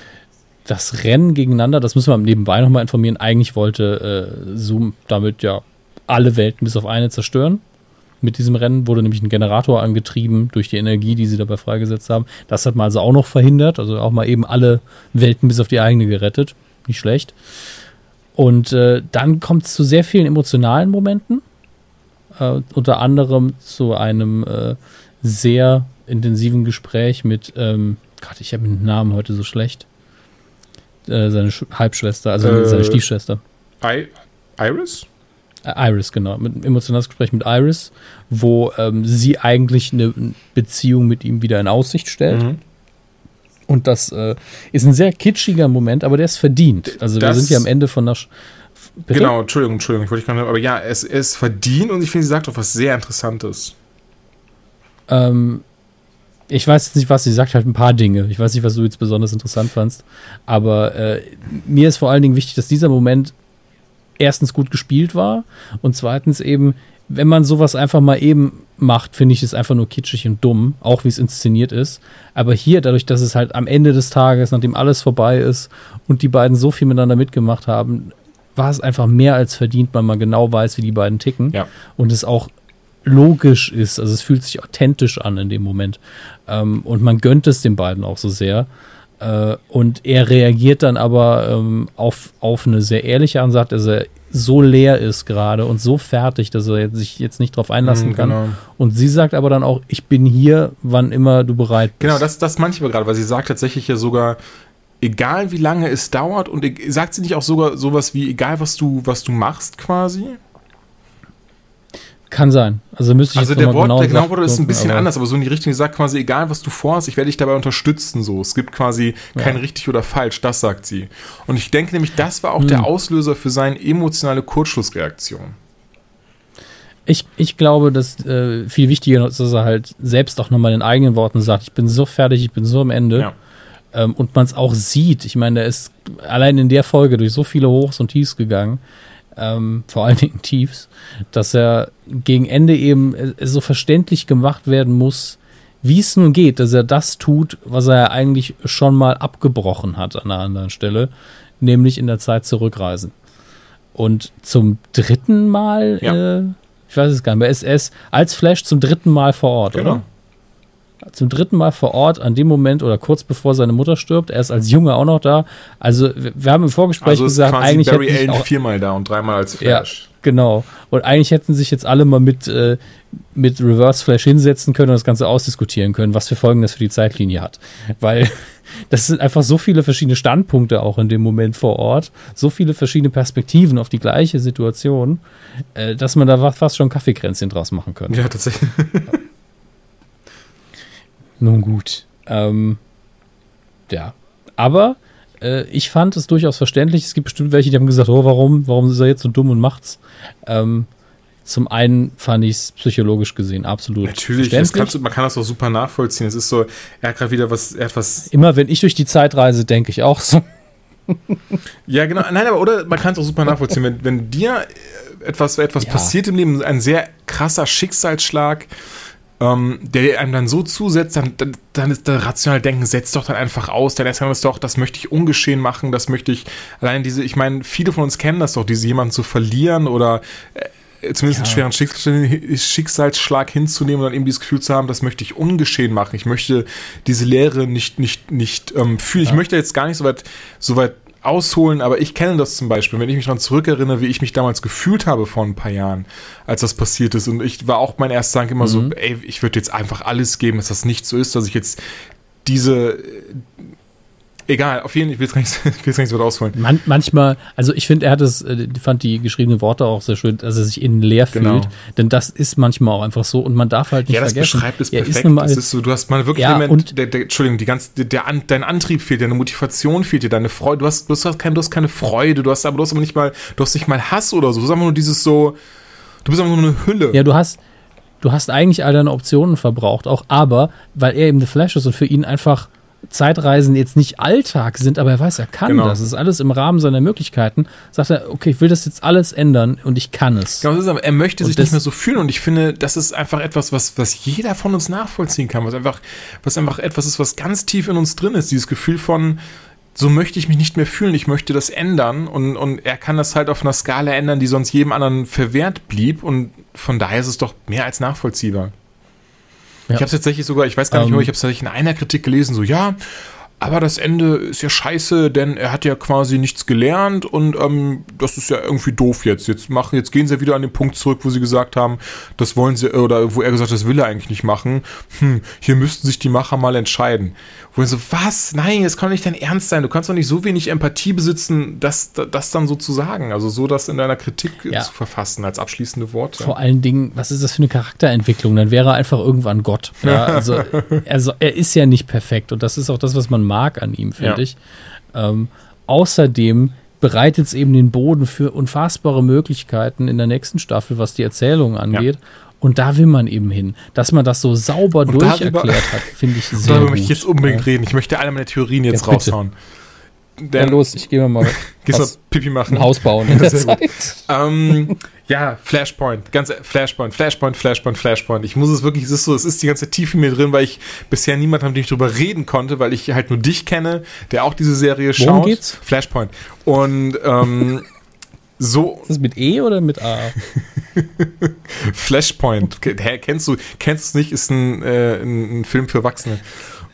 das Rennen gegeneinander, das müssen wir nebenbei nochmal informieren. Eigentlich wollte äh, Zoom damit ja alle Welten bis auf eine zerstören. Mit diesem Rennen wurde nämlich ein Generator angetrieben durch die Energie, die sie dabei freigesetzt haben. Das hat man also auch noch verhindert. Also auch mal eben alle Welten bis auf die eigene gerettet. Nicht schlecht. Und äh, dann kommt es zu sehr vielen emotionalen Momenten. Äh, unter anderem zu einem äh, sehr intensiven Gespräch mit, ähm, Gott, ich habe den Namen heute so schlecht. Äh, seine Sch Halbschwester, also äh, seine Stiefschwester. I Iris? Äh, Iris, genau. Mit einem emotionales Gespräch mit Iris, wo ähm, sie eigentlich eine Beziehung mit ihm wieder in Aussicht stellt. Mhm. Und das äh, ist ein sehr kitschiger Moment, aber der ist verdient. Also Das- wir sind ja am Ende von der. Sch Bitte? Genau, Entschuldigung, Entschuldigung, ich wollte nicht, aber ja, es es ist verdient und ich finde, sie sagt auch was sehr Interessantes. Ähm, ich weiß jetzt nicht, was sie sagt, halt ein paar Dinge. Ich weiß nicht, was du jetzt besonders interessant fandst. Aber äh, mir ist vor allen Dingen wichtig, dass dieser Moment erstens gut gespielt war und zweitens eben, wenn man sowas einfach mal eben macht, finde ich es einfach nur kitschig und dumm, auch wie es inszeniert ist. Aber hier, dadurch, dass es halt am Ende des Tages, nachdem alles vorbei ist und die beiden so viel miteinander mitgemacht haben, war es einfach mehr als verdient, weil man genau weiß, wie die beiden ticken Ja. und es auch logisch ist. Also es fühlt sich authentisch an in dem Moment. Ähm, und man gönnt es den beiden auch so sehr. Äh, und er reagiert dann aber ähm, auf, auf eine sehr ehrliche sagt, dass er so leer ist gerade und so fertig, dass er jetzt, sich jetzt nicht drauf einlassen kann. genau. Und sie sagt aber dann auch, ich bin hier, wann immer du bereit bist. Genau, das, das manchmal gerade, weil sie sagt tatsächlich ja sogar, egal wie lange es dauert und e- sagt sie nicht auch sogar sowas wie, egal was du, was du machst quasi? Kann sein. Also müsste ich Also jetzt der Wort, genau der genau sagen, Wort ist ein bisschen aber- anders, aber so in die Richtung, sagt quasi, egal was du vorhast, ich werde dich dabei unterstützen, so. Es gibt quasi kein richtig oder falsch, das sagt sie. Und ich denke nämlich, das war auch Hm. der Auslöser für seine emotionale Kurzschlussreaktion. Ich, ich glaube, dass äh, viel wichtiger ist, dass er halt selbst auch nochmal in eigenen Worten sagt, ich bin so fertig, ich bin so am Ende. Ja. Ähm, und man es auch sieht. Ich meine, der ist allein in der Folge durch so viele Hochs und Tiefs gegangen, ähm, vor allen Dingen Tiefs, dass er gegen Ende eben äh, so verständlich gemacht werden muss, wie es nun geht, dass er das tut, was er ja eigentlich schon mal abgebrochen hat an einer anderen Stelle, nämlich in der Zeit zurückreisen. Und zum dritten Mal, Ja. äh, ich weiß es gar nicht, bei SS, als Flash zum dritten Mal vor Ort, Genau. oder? Zum dritten Mal vor Ort, an dem Moment oder kurz bevor seine Mutter stirbt. Er ist als Junge auch noch da. Also, wir, haben im Vorgespräch Also gesagt, eigentlich Barry hätten Allen auch, viermal da und dreimal als ja, Flash. genau. Und eigentlich hätten sich jetzt alle mal mit, äh, mit Reverse Flash hinsetzen können und das Ganze ausdiskutieren können, was für Folgen das für die Zeitlinie hat. Weil das sind einfach so viele verschiedene Standpunkte auch in dem Moment vor Ort, so viele verschiedene Perspektiven auf die gleiche Situation, äh, dass man da fast schon Kaffeekränzchen draus machen könnte. Ja, tatsächlich. Nun gut. Ähm, ja. Aber äh, ich fand es durchaus verständlich. Es gibt bestimmt welche, die haben gesagt, oh, warum? Warum ist er jetzt so dumm und macht's? Ähm, zum einen fand ich es psychologisch gesehen absolut Natürlich, kannst man kann das auch super nachvollziehen. Es ist so, er hat gerade wieder was, er hat was Immer wenn ich durch die Zeit reise, denke ich auch so. Ja, genau. Nein, aber oder man kann es auch super nachvollziehen, wenn, wenn dir etwas, etwas Ja. passiert im Leben, ein sehr krasser Schicksalsschlag, ähm, der einem dann so zusetzt, dann, dann, dann ist der rational Denken, setzt doch dann einfach aus, dann erstmal ist doch, das möchte ich ungeschehen machen, das möchte ich, allein diese, ich meine, viele von uns kennen das doch, diese jemanden zu verlieren oder äh, zumindest einen Ja. schweren Schicksal, Schicksalsschlag hinzunehmen und dann eben dieses Gefühl zu haben, das möchte ich ungeschehen machen. Ich möchte diese Leere nicht, nicht, nicht ähm, fühlen. Ich möchte jetzt gar nicht so weit, so weit ausholen, aber ich kenne das zum Beispiel, wenn ich mich daran zurückerinnere, wie ich mich damals gefühlt habe vor ein paar Jahren, als das passiert ist. Und ich war auch mein erster Gedanke immer so, ey, ich würde jetzt einfach alles geben, dass das nicht so ist, dass ich jetzt diese Egal, auf jeden Fall, ich will jetzt gar nicht, gar so weit ausholen. Man, manchmal, also ich finde, er hat es, äh, fand die geschriebenen Worte auch sehr schön, dass er sich innen leer fühlt. Genau. Denn das ist manchmal auch einfach so und man darf halt nicht Ja, das vergessen. beschreibt es er perfekt. Ist mal, das ist so, du hast mal wirklich Ja, den und- der, der, Entschuldigung, die ganze, der, der, dein Antrieb fehlt dir, deine Motivation fehlt dir, deine Freude, du hast, du hast keine, du hast keine Freude, du hast aber, du hast aber nicht mal, du hast nicht mal Hass oder so, du hast einfach nur dieses so, du bist einfach nur eine Hülle. ja, du hast, du hast eigentlich all deine Optionen verbraucht, auch aber, weil er eben The Flash ist und für ihn einfach Zeitreisen jetzt nicht Alltag sind, aber er weiß, er kann Genau. das. Es ist alles im Rahmen seiner Möglichkeiten. Sagt er, okay, ich will das jetzt alles ändern und ich kann es. Genau, das ist aber, er möchte Und sich das- nicht mehr so fühlen und ich finde, das ist einfach etwas, was, was jeder von uns nachvollziehen kann, was einfach, was einfach etwas ist, was ganz tief in uns drin ist, dieses Gefühl von, so möchte ich mich nicht mehr fühlen, ich möchte das ändern und, und er kann das halt auf einer Skala ändern, die sonst jedem anderen verwehrt blieb und von daher ist es doch mehr als nachvollziehbar. Ja. Ich habe es tatsächlich sogar, ich weiß gar nicht Ähm. mehr, ich habe es tatsächlich in einer Kritik gelesen, so ja, aber das Ende ist ja scheiße, denn er hat ja quasi nichts gelernt und ähm, das ist ja irgendwie doof jetzt. Jetzt machen, jetzt gehen sie wieder an den Punkt zurück, wo sie gesagt haben, das wollen sie, oder wo er gesagt hat, das will er eigentlich nicht machen. Hm, hier müssten sich die Macher mal entscheiden. Wo ich so, was? Nein, das kann doch nicht dein Ernst sein. Du kannst doch nicht so wenig Empathie besitzen, das, das dann so zu sagen. Also so das in deiner Kritik Ja. zu verfassen als abschließende Worte. Vor allen Dingen, was ist das für eine Charakterentwicklung? Dann wäre er einfach irgendwann Gott. Ja, also, also er ist ja nicht perfekt und das ist auch das, was man mag an ihm, finde Ja. ich. Ähm, außerdem bereitet es eben den Boden für unfassbare Möglichkeiten in der nächsten Staffel, was die Erzählung angeht. Und da will man eben hin. Dass man das so sauber Und durcherklärt hat, finde ich sehr Darüber gut. möchte ich jetzt unbedingt ja. reden. Ich möchte alle meine Theorien jetzt Ja, bitte. raushauen. Ja, Denn, los, ich gehe mir mal gehst was, Pipi machen? ein Haus bauen in der. Zeit. Ähm, ja, Flashpoint, ganz Flashpoint, Flashpoint, Flashpoint, Flashpoint. Ich muss es wirklich, es ist so, es ist die ganze Zeit tief in mir drin, weil ich bisher niemanden habe, mit dem ich drüber reden konnte, weil ich halt nur dich kenne, der auch diese Serie schaut. Worum geht's? Flashpoint. Und ähm, so Ist das mit E oder mit A? Flashpoint. Hä, kennst du, kennst du es nicht? Ist ein, äh, ein, Film für Erwachsene.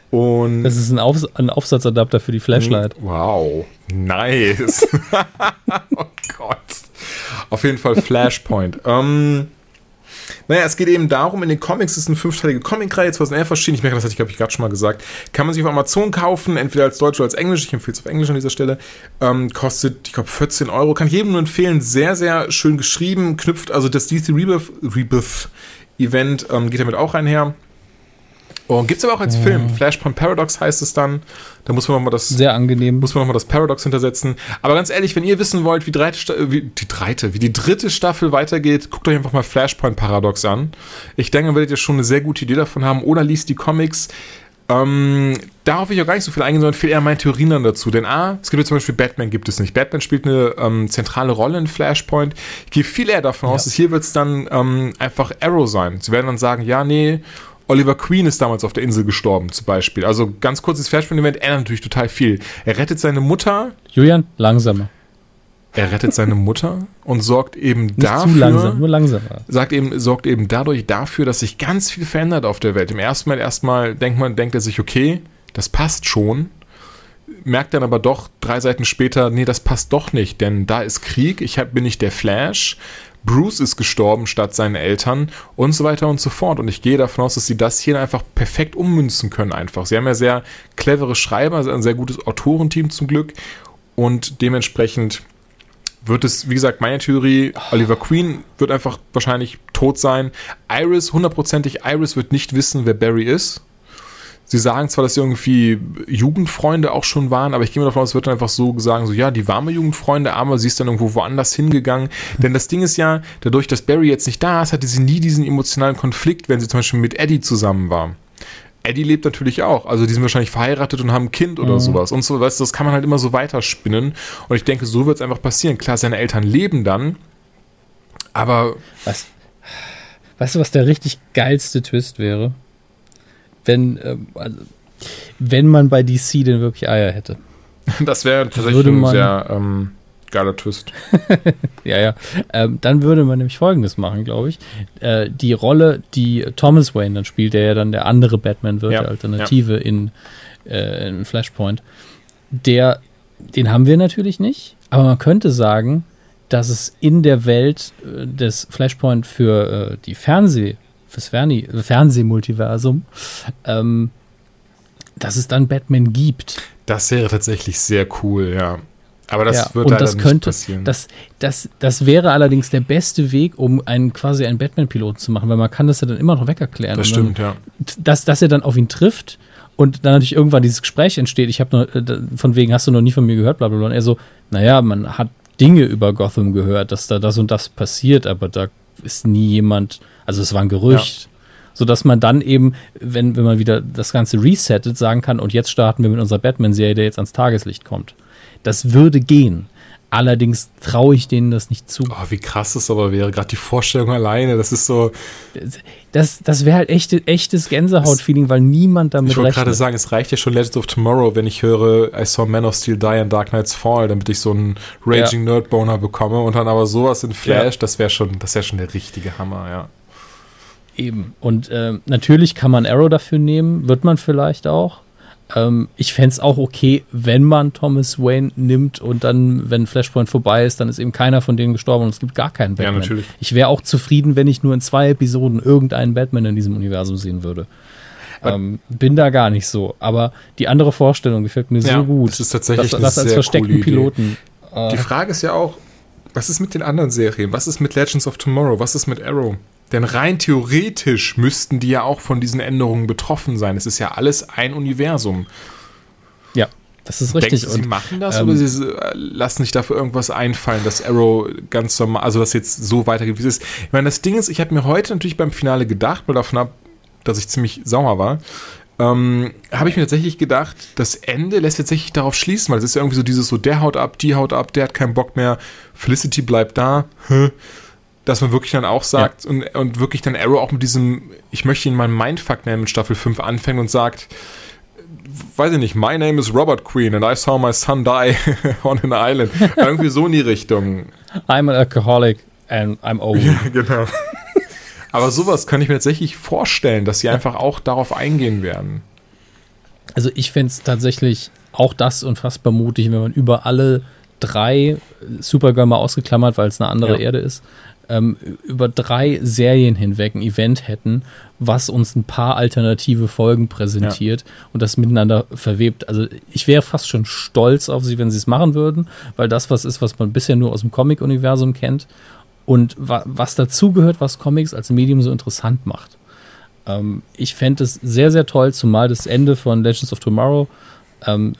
Und Das ist ein, Auf, ein Aufsatzadapter für die Flashlight. Wow, nice. oh Gott. Auf jeden Fall Flashpoint. ähm, naja, es geht eben darum, in den Comics ist eine fünfteilige Comicreihe, 2011 erschienen. Ich merke, das hatte ich, glaube ich, gerade schon mal gesagt. Kann man sich auf Amazon kaufen, entweder als Deutsch oder als Englisch. Ich empfehle es auf Englisch an dieser Stelle. Ähm, kostet, ich glaube, 14 Euro. Kann ich jedem nur empfehlen. Sehr, sehr schön geschrieben. Knüpft, also das DC Rebirth, Rebirth Event ähm, geht damit auch einher. Und gibt es aber auch als Film. Flashpoint Paradox heißt es dann. Da muss man nochmal das Sehr angenehm. muss man nochmal das Paradox hintersetzen. Aber ganz ehrlich, wenn ihr wissen wollt, wie, dreite, wie die dreite, wie die dritte Staffel weitergeht, guckt euch einfach mal Flashpoint Paradox an. Ich denke, dann werdet ihr schon eine sehr gute Idee davon haben. Oder liest die Comics. Ähm, darauf will ich auch gar nicht so viel eingehen, sondern viel eher meine Theorien dann dazu. Denn A, es gibt ja zum Beispiel Batman gibt es nicht. Batman spielt eine ähm, zentrale Rolle in Flashpoint. Ich gehe viel eher davon aus, dass hier wird es dann ähm, einfach Arrow sein. Sie werden dann sagen, ja, nee, Oliver Queen ist damals auf der Insel gestorben, zum Beispiel. Also ganz kurzes Flashpoint-Event ändert natürlich total viel. Er rettet seine Mutter, Julian, langsamer. er rettet seine Mutter und sorgt eben Nicht dafür, zu langsam, nur langsamer. sagt eben, sorgt eben dadurch dafür, dass sich ganz viel verändert auf der Welt. Im ersten Mal erstmal denkt man, denkt er sich, okay, das passt schon. Merkt dann aber doch drei Seiten später, nee, das passt doch nicht, denn da ist Krieg, ich hab, bin nicht der Flash, Bruce ist gestorben statt seinen Eltern und so weiter und so fort. Und ich gehe davon aus, dass sie das hier einfach perfekt ummünzen können einfach. Sie haben ja sehr clevere Schreiber, ein sehr gutes Autorenteam zum Glück und dementsprechend wird es, wie gesagt, meine Theorie, Oliver Queen wird einfach wahrscheinlich tot sein. Iris, hundertprozentig, Iris wird nicht wissen, wer Barry ist. Sie sagen zwar, dass sie irgendwie Jugendfreunde auch schon waren, aber ich gehe mir davon aus, es wird dann einfach so sagen, so ja, die warme Jugendfreunde, aber sie ist dann irgendwo woanders hingegangen. Denn das Ding ist ja, dadurch, dass Barry jetzt nicht da ist, hatte sie nie diesen emotionalen Konflikt, wenn sie zum Beispiel mit Eddie zusammen war. Eddie lebt natürlich auch, also die sind wahrscheinlich verheiratet und haben ein Kind oder sowas. Und so, weißt du, das kann man halt immer so weiterspinnen. Und ich denke, so wird es einfach passieren. Klar, seine Eltern leben dann, aber Was, weißt du, was der richtig geilste Twist wäre? Wenn, ähm, also, wenn man bei DC denn wirklich Eier hätte. das wäre tatsächlich Würde ein man- sehr ähm, geiler Twist. Ja, ja. Ähm, dann würde man nämlich Folgendes machen, glaube ich. Äh, die Rolle, die Thomas Wayne dann spielt, der ja dann der andere Batman wird, Ja, der Alternative in, äh, in Flashpoint, der, den haben wir natürlich nicht, aber man könnte sagen, dass es in der Welt äh, des Flashpoint für äh, die Fernseh, fürs Ferni Fernsehmultiversum, ähm, dass es dann Batman gibt. Das wäre tatsächlich sehr cool, ja. Aber das ja, wird und leider das nicht könnte, passieren. Das, das, das wäre allerdings der beste Weg, um einen quasi einen Batman-Piloten zu machen, weil man kann das ja dann immer noch wegerklären. das stimmt, ja. Dann, dass, dass er dann auf ihn trifft und dann natürlich irgendwann dieses Gespräch entsteht. Ich habe nur, äh, von wegen, hast du noch nie von mir gehört, bla bla bla. Und er so, naja, man hat Dinge über Gotham gehört, dass da das und das passiert, aber da ist nie jemand, also es war ein Gerücht. Sodass man dann eben, wenn, wenn man wieder das Ganze resettet, sagen kann, und jetzt starten wir mit unserer Batman-Serie, der jetzt ans Tageslicht kommt. Das würde gehen. Allerdings traue ich denen das nicht zu. Oh, wie krass das aber wäre, gerade die Vorstellung alleine, das ist so, Das, das wäre halt echte, echtes Gänsehaut-Feeling, weil niemand damit ich wollte gerade sagen, es reicht ja schon Legends of Tomorrow, wenn ich höre, I saw Man of Steel die in Dark Knight's Fall, damit ich so einen Raging Nerd Boner bekomme und dann aber sowas in Flash, das wäre schon, das wäre schon der richtige Hammer, ja. Eben. Und ähm, natürlich kann man Arrow dafür nehmen, wird man vielleicht auch. Ähm, ich fände es auch okay, wenn man Thomas Wayne nimmt und dann, wenn Flashpoint vorbei ist, dann ist eben keiner von denen gestorben und es gibt gar keinen Batman. natürlich. Ich wäre auch zufrieden, wenn ich nur in zwei Episoden irgendeinen Batman in diesem Universum sehen würde. Ähm, bin da gar nicht so. Aber die andere Vorstellung gefällt mir Ja, so gut. das ist tatsächlich das, das als versteckten. Piloten. Äh, Die Frage ist ja auch, was ist mit den anderen Serien? Was ist mit Legends of Tomorrow? Was ist mit Arrow? Denn rein theoretisch müssten die ja auch von diesen Änderungen betroffen sein. Es ist ja alles ein Universum. Ja, das ist richtig. Denkst du, sie machen das ähm, oder sie lassen sich dafür irgendwas einfallen, dass Arrow ganz normal, also das jetzt so weitergeht, wie es ist? Ich meine, das Ding ist, ich habe mir heute natürlich beim Finale gedacht, weil davon ab, dass ich ziemlich sauer war, ähm, habe ich mir tatsächlich gedacht, das Ende lässt tatsächlich darauf schließen, weil es ist irgendwie so dieses so, der haut ab, die haut ab, der hat keinen Bock mehr, Felicity bleibt da, dass man wirklich dann auch sagt ja. und, und wirklich dann Arrow auch mit diesem, ich möchte ihn mal Mindfuck nennen, mit Staffel 5 anfängt und sagt, weiß ich nicht, my name is Robert Queen and I saw my son die on an island. Irgendwie so in die Richtung. I'm an alcoholic and I'm old. Ja, genau. Aber sowas kann ich mir tatsächlich vorstellen, dass sie einfach auch darauf eingehen werden. Also ich fände es tatsächlich auch das unfassbar mutig, wenn man über alle drei Supergirl mal ausgeklammert, weil es eine andere ja. Erde ist, ähm, über drei Serien hinweg ein Event hätten, was uns ein paar alternative Folgen präsentiert ja. und das miteinander verwebt. Also ich wäre fast schon stolz auf sie, wenn sie es machen würden, weil das was ist, was man bisher nur aus dem Comic-Universum kennt und wa was dazugehört, was Comics als Medium so interessant macht. Ähm, ich fände es sehr, sehr toll, zumal das Ende von Legends of Tomorrow ähm,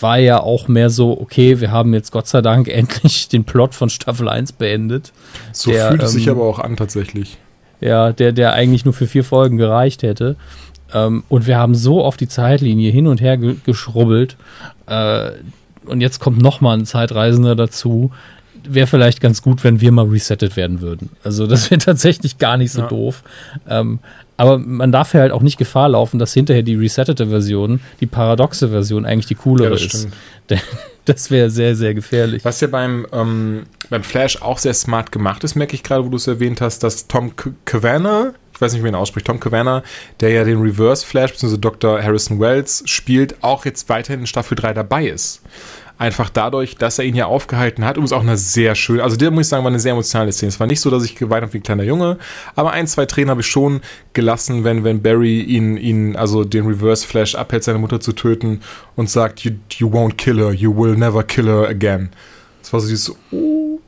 war ja auch mehr so, okay, wir haben jetzt Gott sei Dank endlich den Plot von Staffel 1 beendet. So der, fühlt es ähm, sich aber auch an tatsächlich. Ja, der, der eigentlich nur für vier Folgen gereicht hätte. Ähm, und wir haben so auf die Zeitlinie hin und her ge geschrubbelt. Äh, und jetzt kommt noch mal ein Zeitreisender dazu, wäre vielleicht ganz gut, wenn wir mal resettet werden würden. Also das wäre tatsächlich gar nicht so ja. doof. Ähm, aber man darf ja halt auch nicht Gefahr laufen, dass hinterher die resettete Version, die paradoxe Version eigentlich die coolere ja, ist. Das wäre sehr, sehr gefährlich. Was ja beim, ähm, beim Flash auch sehr smart gemacht ist, merke ich gerade, wo du es erwähnt hast, dass Tom Cavanagh, ich weiß nicht, wie man ihn ausspricht, Tom Cavanagh, der ja den Reverse Flash bzw. Dr. Harrison Wells spielt, auch jetzt weiterhin in Staffel 3 dabei ist einfach dadurch, dass er ihn ja aufgehalten hat. Und es auch eine sehr schöne, also der muss ich sagen, war eine sehr emotionale Szene. Es war nicht so, dass ich geweint habe wie ein kleiner Junge, aber ein, zwei Tränen habe ich schon gelassen, wenn, wenn Barry ihn, ihn, also den Reverse Flash abhält, seine Mutter zu töten und sagt, you, you won't kill her, you will never kill her again. Das war so dieses, oh.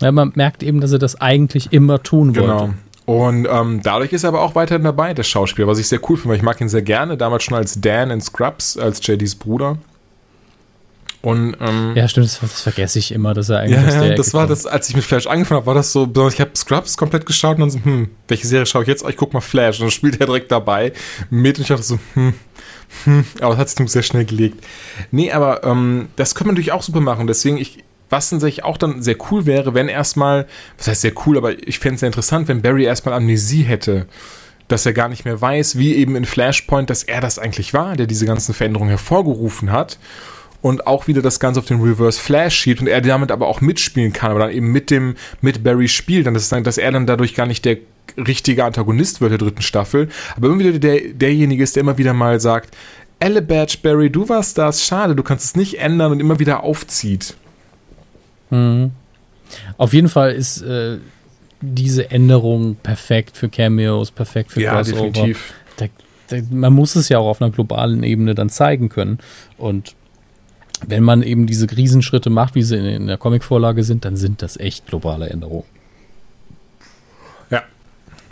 Ja, man merkt eben, dass er das eigentlich immer tun wollte. Genau. Und ähm, dadurch ist er aber auch weiterhin dabei, der Schauspieler, was ich sehr cool finde, weil ich mag ihn sehr gerne, damals schon als Dan in Scrubs, als JDs Bruder. Und, ähm, ja, stimmt, das, das, vergesse ich immer, dass er eigentlich ja, der das war das, als ich mit Flash angefangen habe, war das so, besonders ich habe Scrubs komplett geschaut und dann so, hm, welche Serie schaue ich jetzt? Oh, ich guck mal Flash und dann spielt er direkt dabei mit und ich dachte so, hm, hm, aber das hat sich sehr schnell gelegt. Nee, aber ähm, das könnte man natürlich auch super machen, deswegen ich, was tatsächlich auch dann sehr cool wäre, wenn erstmal, was heißt sehr cool, aber ich fände es sehr interessant, wenn Barry erstmal Amnesie hätte dass er gar nicht mehr weiß, wie eben in Flashpoint, dass er das eigentlich war, der diese ganzen Veränderungen hervorgerufen hat und auch wieder das Ganze auf den Reverse Flash schiebt und er damit aber auch mitspielen kann, aber dann eben mit dem, mit Barry spielt, dann ist dann, dass er dann dadurch gar nicht der richtige Antagonist wird der dritten Staffel, aber immer wieder der, derjenige ist, der immer wieder mal sagt, Elle Badge Barry, du warst das, schade, du kannst es nicht ändern und immer wieder aufzieht. Mhm. Auf jeden Fall ist äh, diese Änderung perfekt für Cameos, perfekt für ja, Crossover. Definitiv. Da, da, man muss es ja auch auf einer globalen Ebene dann zeigen können. Und wenn man eben diese Riesenschritte macht, wie sie in, in der Comicvorlage sind, dann sind das echt globale Änderungen. Ja.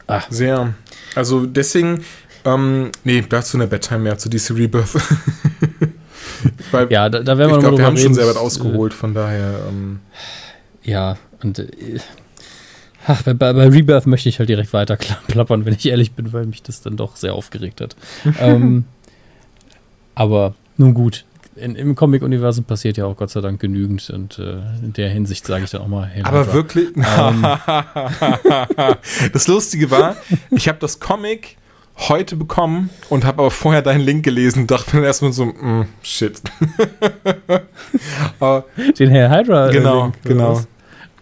Ach. Sehr. Also deswegen, ähm, nee, dazu eine Bedtime mehr, zu DC Rebirth. Weil, ja, da, da werden wir Ich glaube, wir haben schon sehr weit ausgeholt, von daher. Ähm. Ja, und äh, ach, bei, bei, Rebirth möchte ich halt direkt weiter plappern, wenn ich ehrlich bin, weil mich das dann doch sehr aufgeregt hat. ähm, aber nun gut, in, im Comic-Universum passiert ja auch Gott sei Dank genügend und äh, in der Hinsicht sage ich dann auch mal. Hey, Aber wirklich? Ähm, das Lustige war, ich habe das Comic heute bekommen und habe aber vorher deinen Link gelesen und dachte mir erstmal so, mm, shit. Den Herr Hydra. Genau, Link, genau.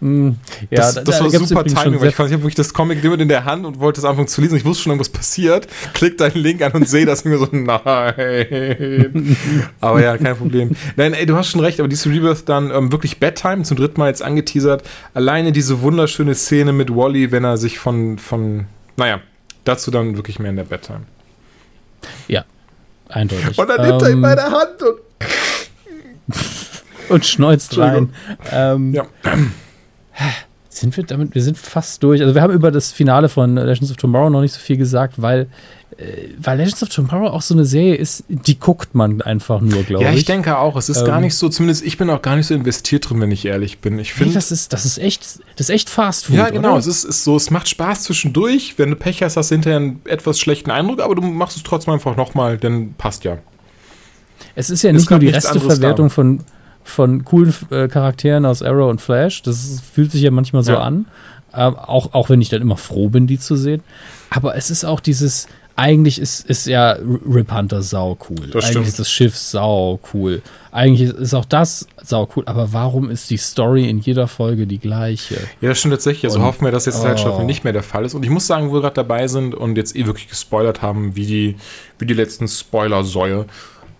Mm, ja, das, das da, war super Timing, weil ich, fand, ich habe wirklich das Comic immer in der Hand und wollte es anfangen zu lesen. Ich wusste schon, irgendwas passiert. Klick deinen Link an und sehe das und mir so, nein. aber ja, kein Problem. Nein, ey, du hast schon recht, aber diese Rebirth dann ähm, wirklich Bedtime zum dritten Mal jetzt angeteasert. Alleine diese wunderschöne Szene mit Wally, wenn er sich von, von, naja, dazu dann wirklich mehr in der Bedtime. Ja, eindeutig. Und dann nimmt ähm, er ihn bei der Hand und und schneuzt rein. Ähm, ja. Sind wir damit, wir sind fast durch. Also wir haben über das Finale von Legends of Tomorrow noch nicht so viel gesagt, weil, äh, weil Legends of Tomorrow auch so eine Serie ist, die guckt man einfach nur, glaube ich. Ja, ich denke auch. Es ist ähm, gar nicht so, zumindest ich bin auch gar nicht so investiert drin, wenn ich ehrlich bin. Ich finde. Nee, das ist, das ist echt, das ist echt Fast Food. Ja, genau. Es ist, ist so, es macht Spaß zwischendurch. Wenn du Pech hast, hast du hinterher einen etwas schlechten Eindruck, aber du machst es trotzdem einfach nochmal, dann passt ja. Es ist ja nicht nur die Resteverwertung von, von coolen äh, Charakteren aus Arrow und Flash. Das fühlt sich ja manchmal so ja. an. Ähm, auch, auch wenn ich dann immer froh bin, die zu sehen. Aber es ist auch dieses, eigentlich ist, ist ja Rip Hunter sau cool. Das eigentlich stimmt. ist das Schiff sau cool. Eigentlich ist auch das sau cool. Aber warum ist die Story in jeder Folge die gleiche? Ja, das stimmt tatsächlich. Also und, hoffen wir, dass jetzt halt oh. nicht mehr der Fall ist. Und ich muss sagen, wo wir gerade dabei sind und jetzt eh wirklich gespoilert haben, wie die, wie die letzten Spoiler-Säue.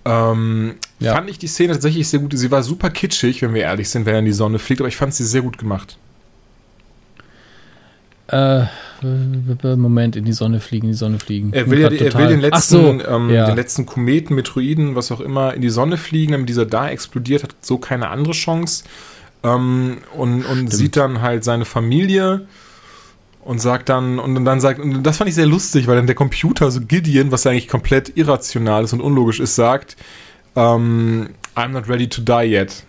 Ähm, ja. Fand ich die Szene tatsächlich sehr gut. Sie war super kitschig, wenn wir ehrlich sind, wenn er in die Sonne fliegt, aber ich fand sie sehr gut gemacht. Äh, Moment, in die Sonne fliegen, in die Sonne fliegen. Er will, ja, er will den letzten, so, ähm, ja. den letzten Kometen, Metroiden, was auch immer, in die Sonne fliegen, damit dieser da explodiert, hat so keine andere Chance. Ähm, und und sieht dann halt seine Familie und sagt dann, und dann sagt, und das fand ich sehr lustig, weil dann der Computer, so Gideon, was eigentlich komplett irrational ist und unlogisch ist, sagt, um, I'm not ready to die yet.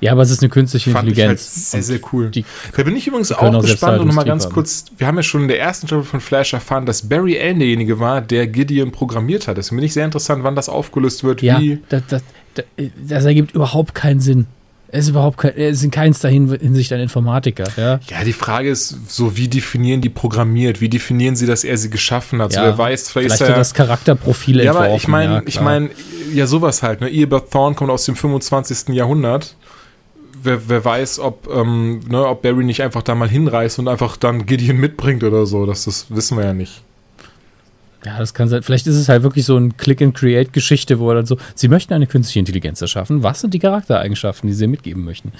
Ja, aber es ist eine künstliche Fand Intelligenz. Ich halt sehr, sehr cool. Die, da bin ich übrigens auch gespannt und nochmal ganz haben. kurz, wir haben ja schon in der ersten Staffel von Flash erfahren, dass Barry Allen derjenige war, der Gideon programmiert hat. Deswegen bin ich sehr interessant, wann das aufgelöst wird. Ja, wie das, das, das, das ergibt überhaupt keinen Sinn. Er ist überhaupt kein, er ist in keinster Hinsicht ein Informatiker. Ja? ja, die Frage ist so, wie definieren die programmiert? Wie definieren sie, dass er sie geschaffen hat? Ja, so, wer weiß, vielleicht, vielleicht ist er, das Charakterprofil Ja, aber ich meine, ja, ich meine, ja, sowas halt. Ne? Eobert Thorne kommt aus dem 25. Jahrhundert. Wer, wer weiß, ob, ähm, ne, ob Barry nicht einfach da mal hinreißt und einfach dann Gideon mitbringt oder so. Das, das wissen wir ja nicht. Ja, das kann sein. Vielleicht ist es halt wirklich so ein Click-and-Create-Geschichte, wo er dann so, sie möchten eine künstliche Intelligenz erschaffen. Was sind die Charaktereigenschaften, die sie mitgeben möchten?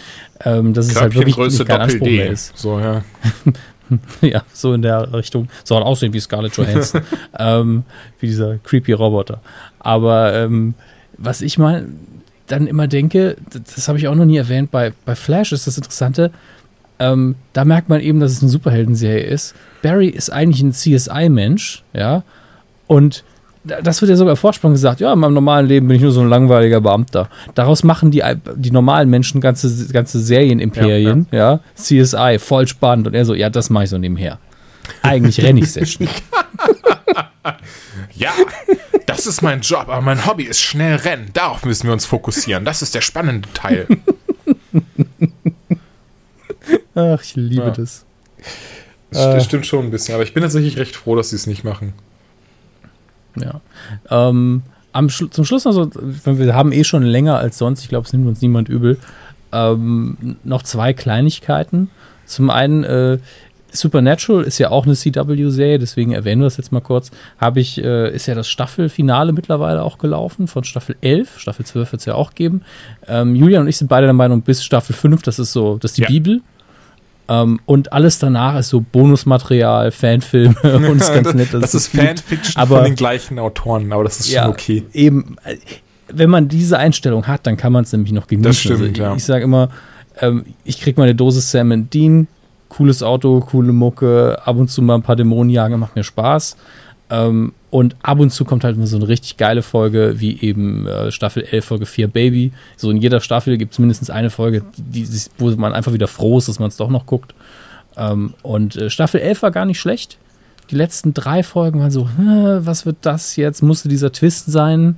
Ähm, dass es halt wirklich nicht kein Anspruch mehr ist. So, ja. ja, so in der Richtung. Soll aussehen wie Scarlett Johansson. ähm, wie dieser creepy Roboter. Aber ähm, was ich mal dann immer denke, das, das habe ich auch noch nie erwähnt, bei, bei Flash ist das Interessante, ähm, da merkt man eben, dass es eine Superheldenserie ist. Barry ist eigentlich ein CSI-Mensch, ja, und das wird ja sogar Vorsprung gesagt, ja, in meinem normalen Leben bin ich nur so ein langweiliger Beamter. Daraus machen die, die normalen Menschen ganze, ganze Serienimperien, ja, ja. ja, CSI, voll spannend. Und er so, ja, das mache ich so nebenher. Eigentlich renne ich sehr schnell. ja, das ist mein Job, aber mein Hobby ist schnell rennen. Darauf müssen wir uns fokussieren. Das ist der spannende Teil. Ach, ich liebe ja. das. Das äh, stimmt schon ein bisschen, aber ich bin tatsächlich recht froh, dass sie es nicht machen. Ja. Ähm, am Schlu zum Schluss noch so, wir haben eh schon länger als sonst, ich glaube, es nimmt uns niemand übel, ähm, noch zwei Kleinigkeiten. Zum einen, äh, Supernatural ist ja auch eine CW-Serie, deswegen erwähnen wir das jetzt mal kurz. Habe ich, äh, ist ja das Staffelfinale mittlerweile auch gelaufen von Staffel 11. Staffel 12 wird es ja auch geben. Ähm, Julian und ich sind beide der Meinung, bis Staffel 5, das ist so, das ist die ja. Bibel. Ähm, und alles danach ist so Bonusmaterial, Fanfilme und ist ganz nett. Das, das ist, Fanfiction aber, von den gleichen Autoren, aber das ist ja, schon okay. Eben, äh, wenn man diese Einstellung hat, dann kann man es nämlich noch genießen. Das stimmt, also ich, ja. ich sage immer, ähm, ich kriege meine Dosis Sam Dean, cooles Auto, coole Mucke, ab und zu mal ein paar Dämonen jagen, macht mir Spaß. Ähm, und ab und zu kommt halt so eine richtig geile Folge, wie eben äh, Staffel 11, Folge 4 Baby. So in jeder Staffel gibt es mindestens eine Folge, die, wo man einfach wieder froh ist, dass man es doch noch guckt. Ähm, und äh, Staffel 11 war gar nicht schlecht. Die letzten drei Folgen waren so, was wird das jetzt? Musste dieser Twist sein?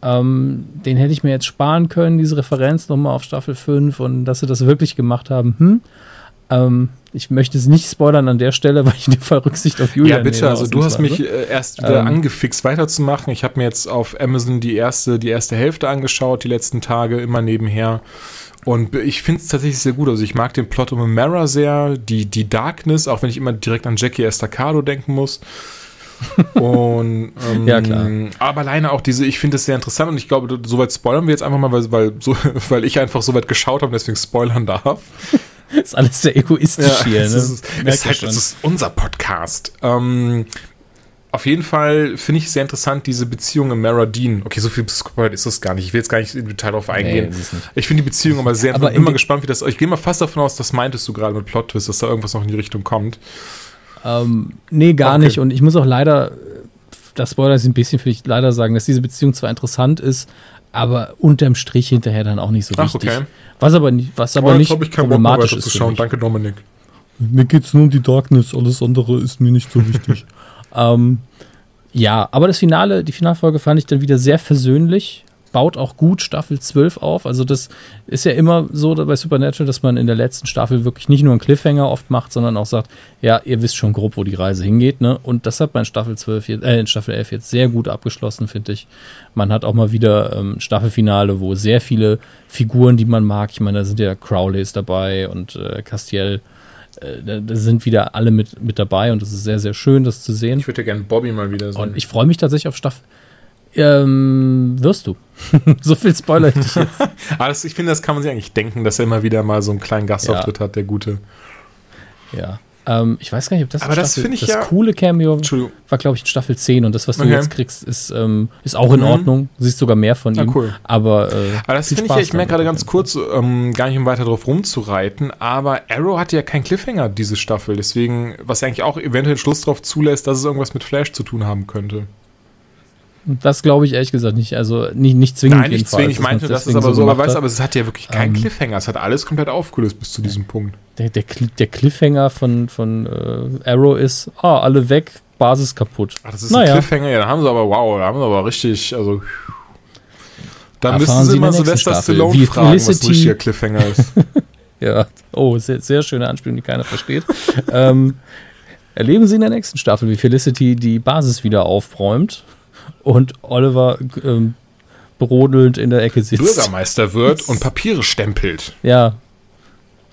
Ähm, den hätte ich mir jetzt sparen können, diese Referenz nochmal auf Staffel 5 und dass sie das wirklich gemacht haben. Hm? Ähm, ich möchte es nicht spoilern an der Stelle, weil ich in dem Fall Rücksicht auf Julian Ja, bitte, also du hast mich äh, erst wieder ähm, angefixt weiterzumachen. Ich habe mir jetzt auf Amazon die erste, die erste Hälfte angeschaut, die letzten Tage, immer nebenher. Und ich finde es tatsächlich sehr gut. Also ich mag den Plot um Mara sehr, die, die Darkness, auch wenn ich immer direkt an Jackie Estacado denken muss. und ähm, ja, klar. Aber alleine auch diese, ich finde es sehr interessant und ich glaube, soweit spoilern wir jetzt einfach mal, weil, weil, so, weil ich einfach so weit geschaut habe und deswegen spoilern darf. Ist alles sehr egoistisch ja, hier. Ne? Ist, ist, halt, das ist unser Podcast. Ähm, auf jeden Fall finde ich sehr interessant, diese Beziehung im Mara Dean. Okay, so viel Spoiler ist das gar nicht. Ich will jetzt gar nicht im Detail darauf eingehen. Nee, ich finde die Beziehung aber sehr aber Ich bin mal gespannt, wie das. Ich gehe mal fast davon aus, das meintest du gerade mit Plot Twist, dass da irgendwas noch in die Richtung kommt. Ähm, nee, gar okay. nicht. Und ich muss auch leider, das Spoiler ist ein bisschen für dich leider sagen, dass diese Beziehung zwar interessant ist, aber unterm Strich hinterher dann auch nicht so Ach, wichtig. Okay. Was aber nicht, was aber oh, nicht ich kein problematisch Bock mehr ist. Zu schauen. Danke, Dominik. Mir geht es nur um die Darkness, alles andere ist mir nicht so wichtig. ähm, ja, aber das Finale, die Finalfolge fand ich dann wieder sehr versöhnlich. Baut auch gut Staffel 12 auf. Also, das ist ja immer so bei Supernatural, dass man in der letzten Staffel wirklich nicht nur einen Cliffhanger oft macht, sondern auch sagt, ja, ihr wisst schon grob, wo die Reise hingeht. Ne? Und das hat man in Staffel 12, äh, in Staffel 11 jetzt sehr gut abgeschlossen, finde ich. Man hat auch mal wieder ähm, Staffelfinale, wo sehr viele Figuren, die man mag, ich meine, da sind ja Crowleys dabei und äh, Castiel äh, da sind wieder alle mit, mit dabei und es ist sehr, sehr schön, das zu sehen. Ich würde gerne Bobby mal wieder sehen. Und ich freue mich tatsächlich auf Staffel. Ähm, wirst du. so viel Spoiler ich jetzt. Aber das, ich finde, das kann man sich eigentlich denken, dass er immer wieder mal so einen kleinen Gastauftritt ja. hat, der gute. Ja. Ähm, ich weiß gar nicht, ob das Aber das finde ich das ja coole Cameo war, glaube ich, in Staffel 10 und das, was du okay. jetzt kriegst, ist, ähm, ist auch in mhm. Ordnung. Du siehst sogar mehr von ihm. Ja, cool. Aber, äh, aber das finde ich ja, ich merke gerade ganz kurz, ähm, gar nicht um weiter drauf rumzureiten, aber Arrow hatte ja keinen Cliffhanger diese Staffel, deswegen, was ja eigentlich auch eventuell Schluss drauf zulässt, dass es irgendwas mit Flash zu tun haben könnte. Das glaube ich ehrlich gesagt nicht. Also nicht, nicht zwingend. Nein, nicht zwingend. Ich meinte, das ist aber so, aber, weißt, aber es hat ja wirklich keinen ähm, Cliffhanger. Es hat alles komplett aufgelöst bis zu diesem Punkt. Der, der, der Cliffhanger von, von äh, Arrow ist, ah, alle weg, Basis kaputt. Ach, das ist naja. ein Cliffhanger, ja, da haben sie aber, wow, da haben sie aber richtig, also. Dann müssen sie immer Sylvester Stallone Wie fragen, Felicity. was ein richtiger Cliffhanger ist. ja, oh, sehr, sehr schöne Anspielung, die keiner versteht. ähm, erleben Sie in der nächsten Staffel, wie Felicity die Basis wieder aufräumt und Oliver ähm, brodelnd in der Ecke sitzt. Bürgermeister wird und Papiere stempelt. Ja.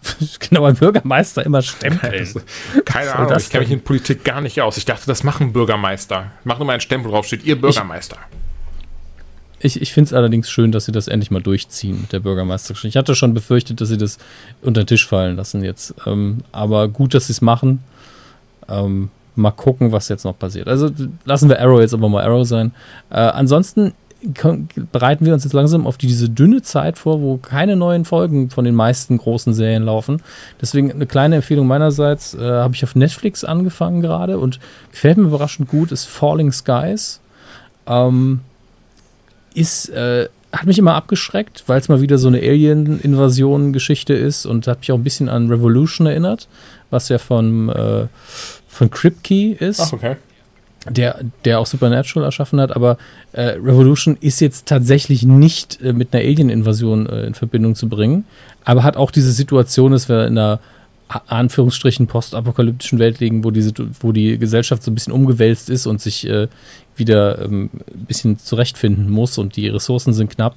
genau, ein Bürgermeister immer stempelt. Keine Ahnung, ich kenne mich in Politik gar nicht aus. Ich dachte, das machen Bürgermeister. Machen immer einen Stempel drauf, steht ihr Bürgermeister. Ich, ich, ich finde es allerdings schön, dass sie das endlich mal durchziehen mit der Bürgermeisterschaft. Ich hatte schon befürchtet, dass sie das unter den Tisch fallen lassen jetzt. Ähm, aber gut, dass sie es machen. Ähm, mal gucken, was jetzt noch passiert. Also lassen wir Arrow jetzt aber mal Arrow sein. Äh, ansonsten bereiten wir uns jetzt langsam auf diese dünne Zeit vor, wo keine neuen Folgen von den meisten großen Serien laufen. Deswegen eine kleine Empfehlung meinerseits, äh, habe ich auf Netflix angefangen gerade und gefällt mir überraschend gut, ist Falling Skies. Ähm, ist, äh, hat mich immer abgeschreckt, weil es mal wieder so eine Alien-Invasion-Geschichte ist und hat mich auch ein bisschen an Revolution erinnert, was ja von äh, von Kripke ist. Ach, okay. Der, der auch Supernatural erschaffen hat, aber äh, Revolution ist jetzt tatsächlich nicht äh, mit einer Alien-Invasion äh, in Verbindung zu bringen, aber hat auch diese Situation, dass wir in einer Anführungsstrichen postapokalyptischen Welt liegen, wo die, wo die Gesellschaft so ein bisschen umgewälzt ist und sich äh, wieder ähm, ein bisschen zurechtfinden muss und die Ressourcen sind knapp.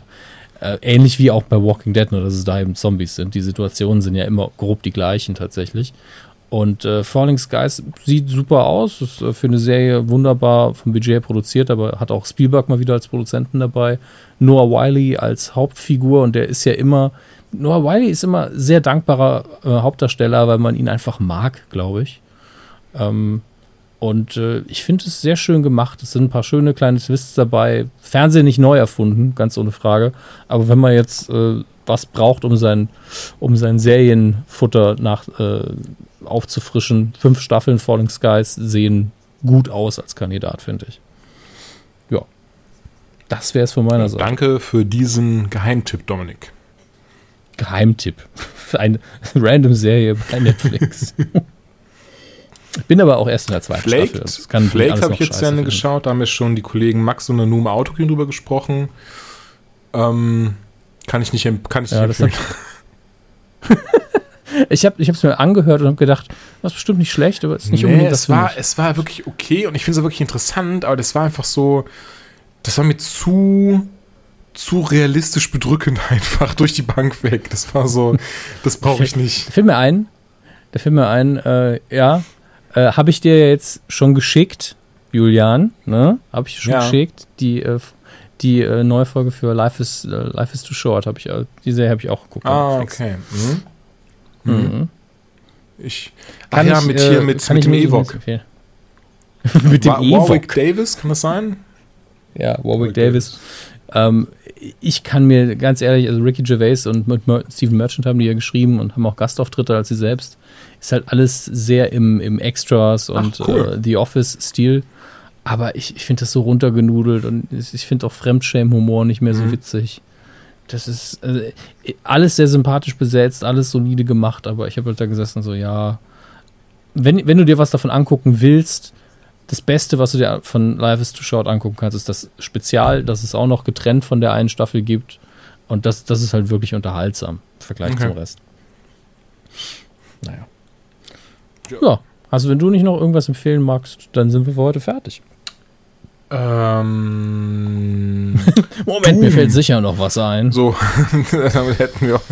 Äh, ähnlich wie auch bei Walking Dead, nur dass es da eben Zombies sind. Die Situationen sind ja immer grob die gleichen tatsächlich. Und äh, Falling Skies sieht super aus, ist äh, für eine Serie wunderbar vom Budget produziert, aber hat auch Spielberg mal wieder als Produzenten dabei. Noah Wiley als Hauptfigur und der ist ja immer, Noah Wiley ist immer sehr dankbarer äh, Hauptdarsteller, weil man ihn einfach mag, glaube ich. Ähm, und äh, ich finde es sehr schön gemacht. Es sind ein paar schöne kleine Twists dabei. Fernsehen nicht neu erfunden, ganz ohne Frage. Aber wenn man jetzt äh, was braucht, um sein, um sein Serienfutter nach, äh, aufzufrischen. Fünf Staffeln Falling Skies sehen gut aus als Kandidat, finde ich. Ja. Das wäre es von meiner Seite. Danke für diesen Geheimtipp, Dominik. Geheimtipp. Für eine random Serie bei Netflix. ich bin aber auch erst in der zweiten Flaked, Staffel. Flaked habe ich jetzt Ende geschaut. Da haben wir schon die Kollegen Max und Numa Autokin drüber gesprochen. Ähm, kann ich nicht, kann ich ja, nicht empfehlen. ich habe es mir angehört und habe gedacht, das ist bestimmt nicht schlecht, aber es ist nicht nee, unbedingt das es war, es war wirklich okay und ich finde es wirklich interessant, aber das war einfach so, das war mir zu zu realistisch bedrückend einfach durch die Bank weg. Das war so, das brauche ich nicht. Der Film mir ein, der Film mir ein, äh, ja, äh, habe ich dir jetzt schon geschickt, Julian, ne? Habe ich schon ja. geschickt, die äh, die äh, neue Folge für Life is, äh, Life is Too Short habe ich, äh, die Serie habe ich auch geguckt. Ah, okay. Mhm. Mhm. Ich, kann ah ja, ich, mit hier, äh, mit, mit dem Ewok. mit dem Wa- Ewok. Warwick Davis, kann das sein? Ja, Warwick Warwick Davis. Ähm, ich kann mir ganz ehrlich, also Ricky Gervais und Stephen Merchant haben die ja geschrieben und haben auch Gastauftritte als sie selbst. Ist halt alles sehr im, im Extras und cool. äh, The Office-Stil. Aber ich, ich finde das so runtergenudelt und ich ich finde auch Fremdschämen-Humor nicht mehr so Mhm. witzig. Das ist also, alles sehr sympathisch besetzt, alles solide gemacht, aber ich habe halt da gesessen, so, ja. Wenn, wenn du dir was davon angucken willst, das Beste, was du dir von Life is Too Short angucken kannst, ist das Spezial, das es auch noch getrennt von der einen Staffel gibt. Und das, das ist halt wirklich unterhaltsam im Vergleich Okay. zum Rest. Naja. Ja. Ja. Also, wenn du nicht noch irgendwas empfehlen magst, dann sind wir für heute fertig. Ähm, Moment, mir fällt sicher noch was ein. so, damit hätten wir.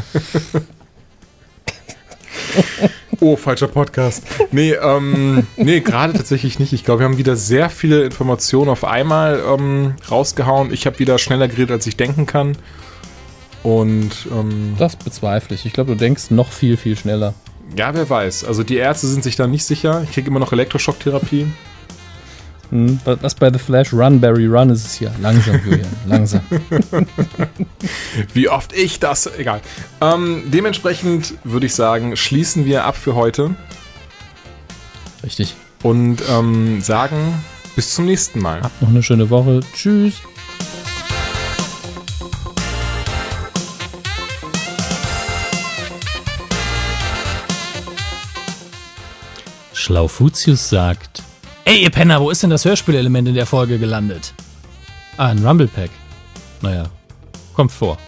oh, falscher Podcast. Nee, ähm, nee, gerade tatsächlich nicht. Ich glaube, wir haben wieder sehr viele Informationen auf einmal ähm, rausgehauen. Ich habe wieder schneller geredet, als ich denken kann. Und ähm, Das bezweifle ich. Ich glaube, du denkst noch viel, viel schneller. ja, wer weiß. Also die Ärzte sind sich da nicht sicher. Ich kriege immer noch Elektroschocktherapie. Hm, was bei The Flash Run, Barry Run ist es hier. Langsam, Julian, langsam. Wie oft ich das. Egal. Ähm, dementsprechend würde ich sagen, schließen wir ab für heute Richtig. und ähm, sagen bis zum nächsten Mal. Habt noch eine schöne Woche. Tschüss. Schlaufutius sagt: Ey, ihr Penner, wo ist denn das Hörspielelement in der Folge gelandet? Ah, ein Rumble Pack. Naja, kommt vor.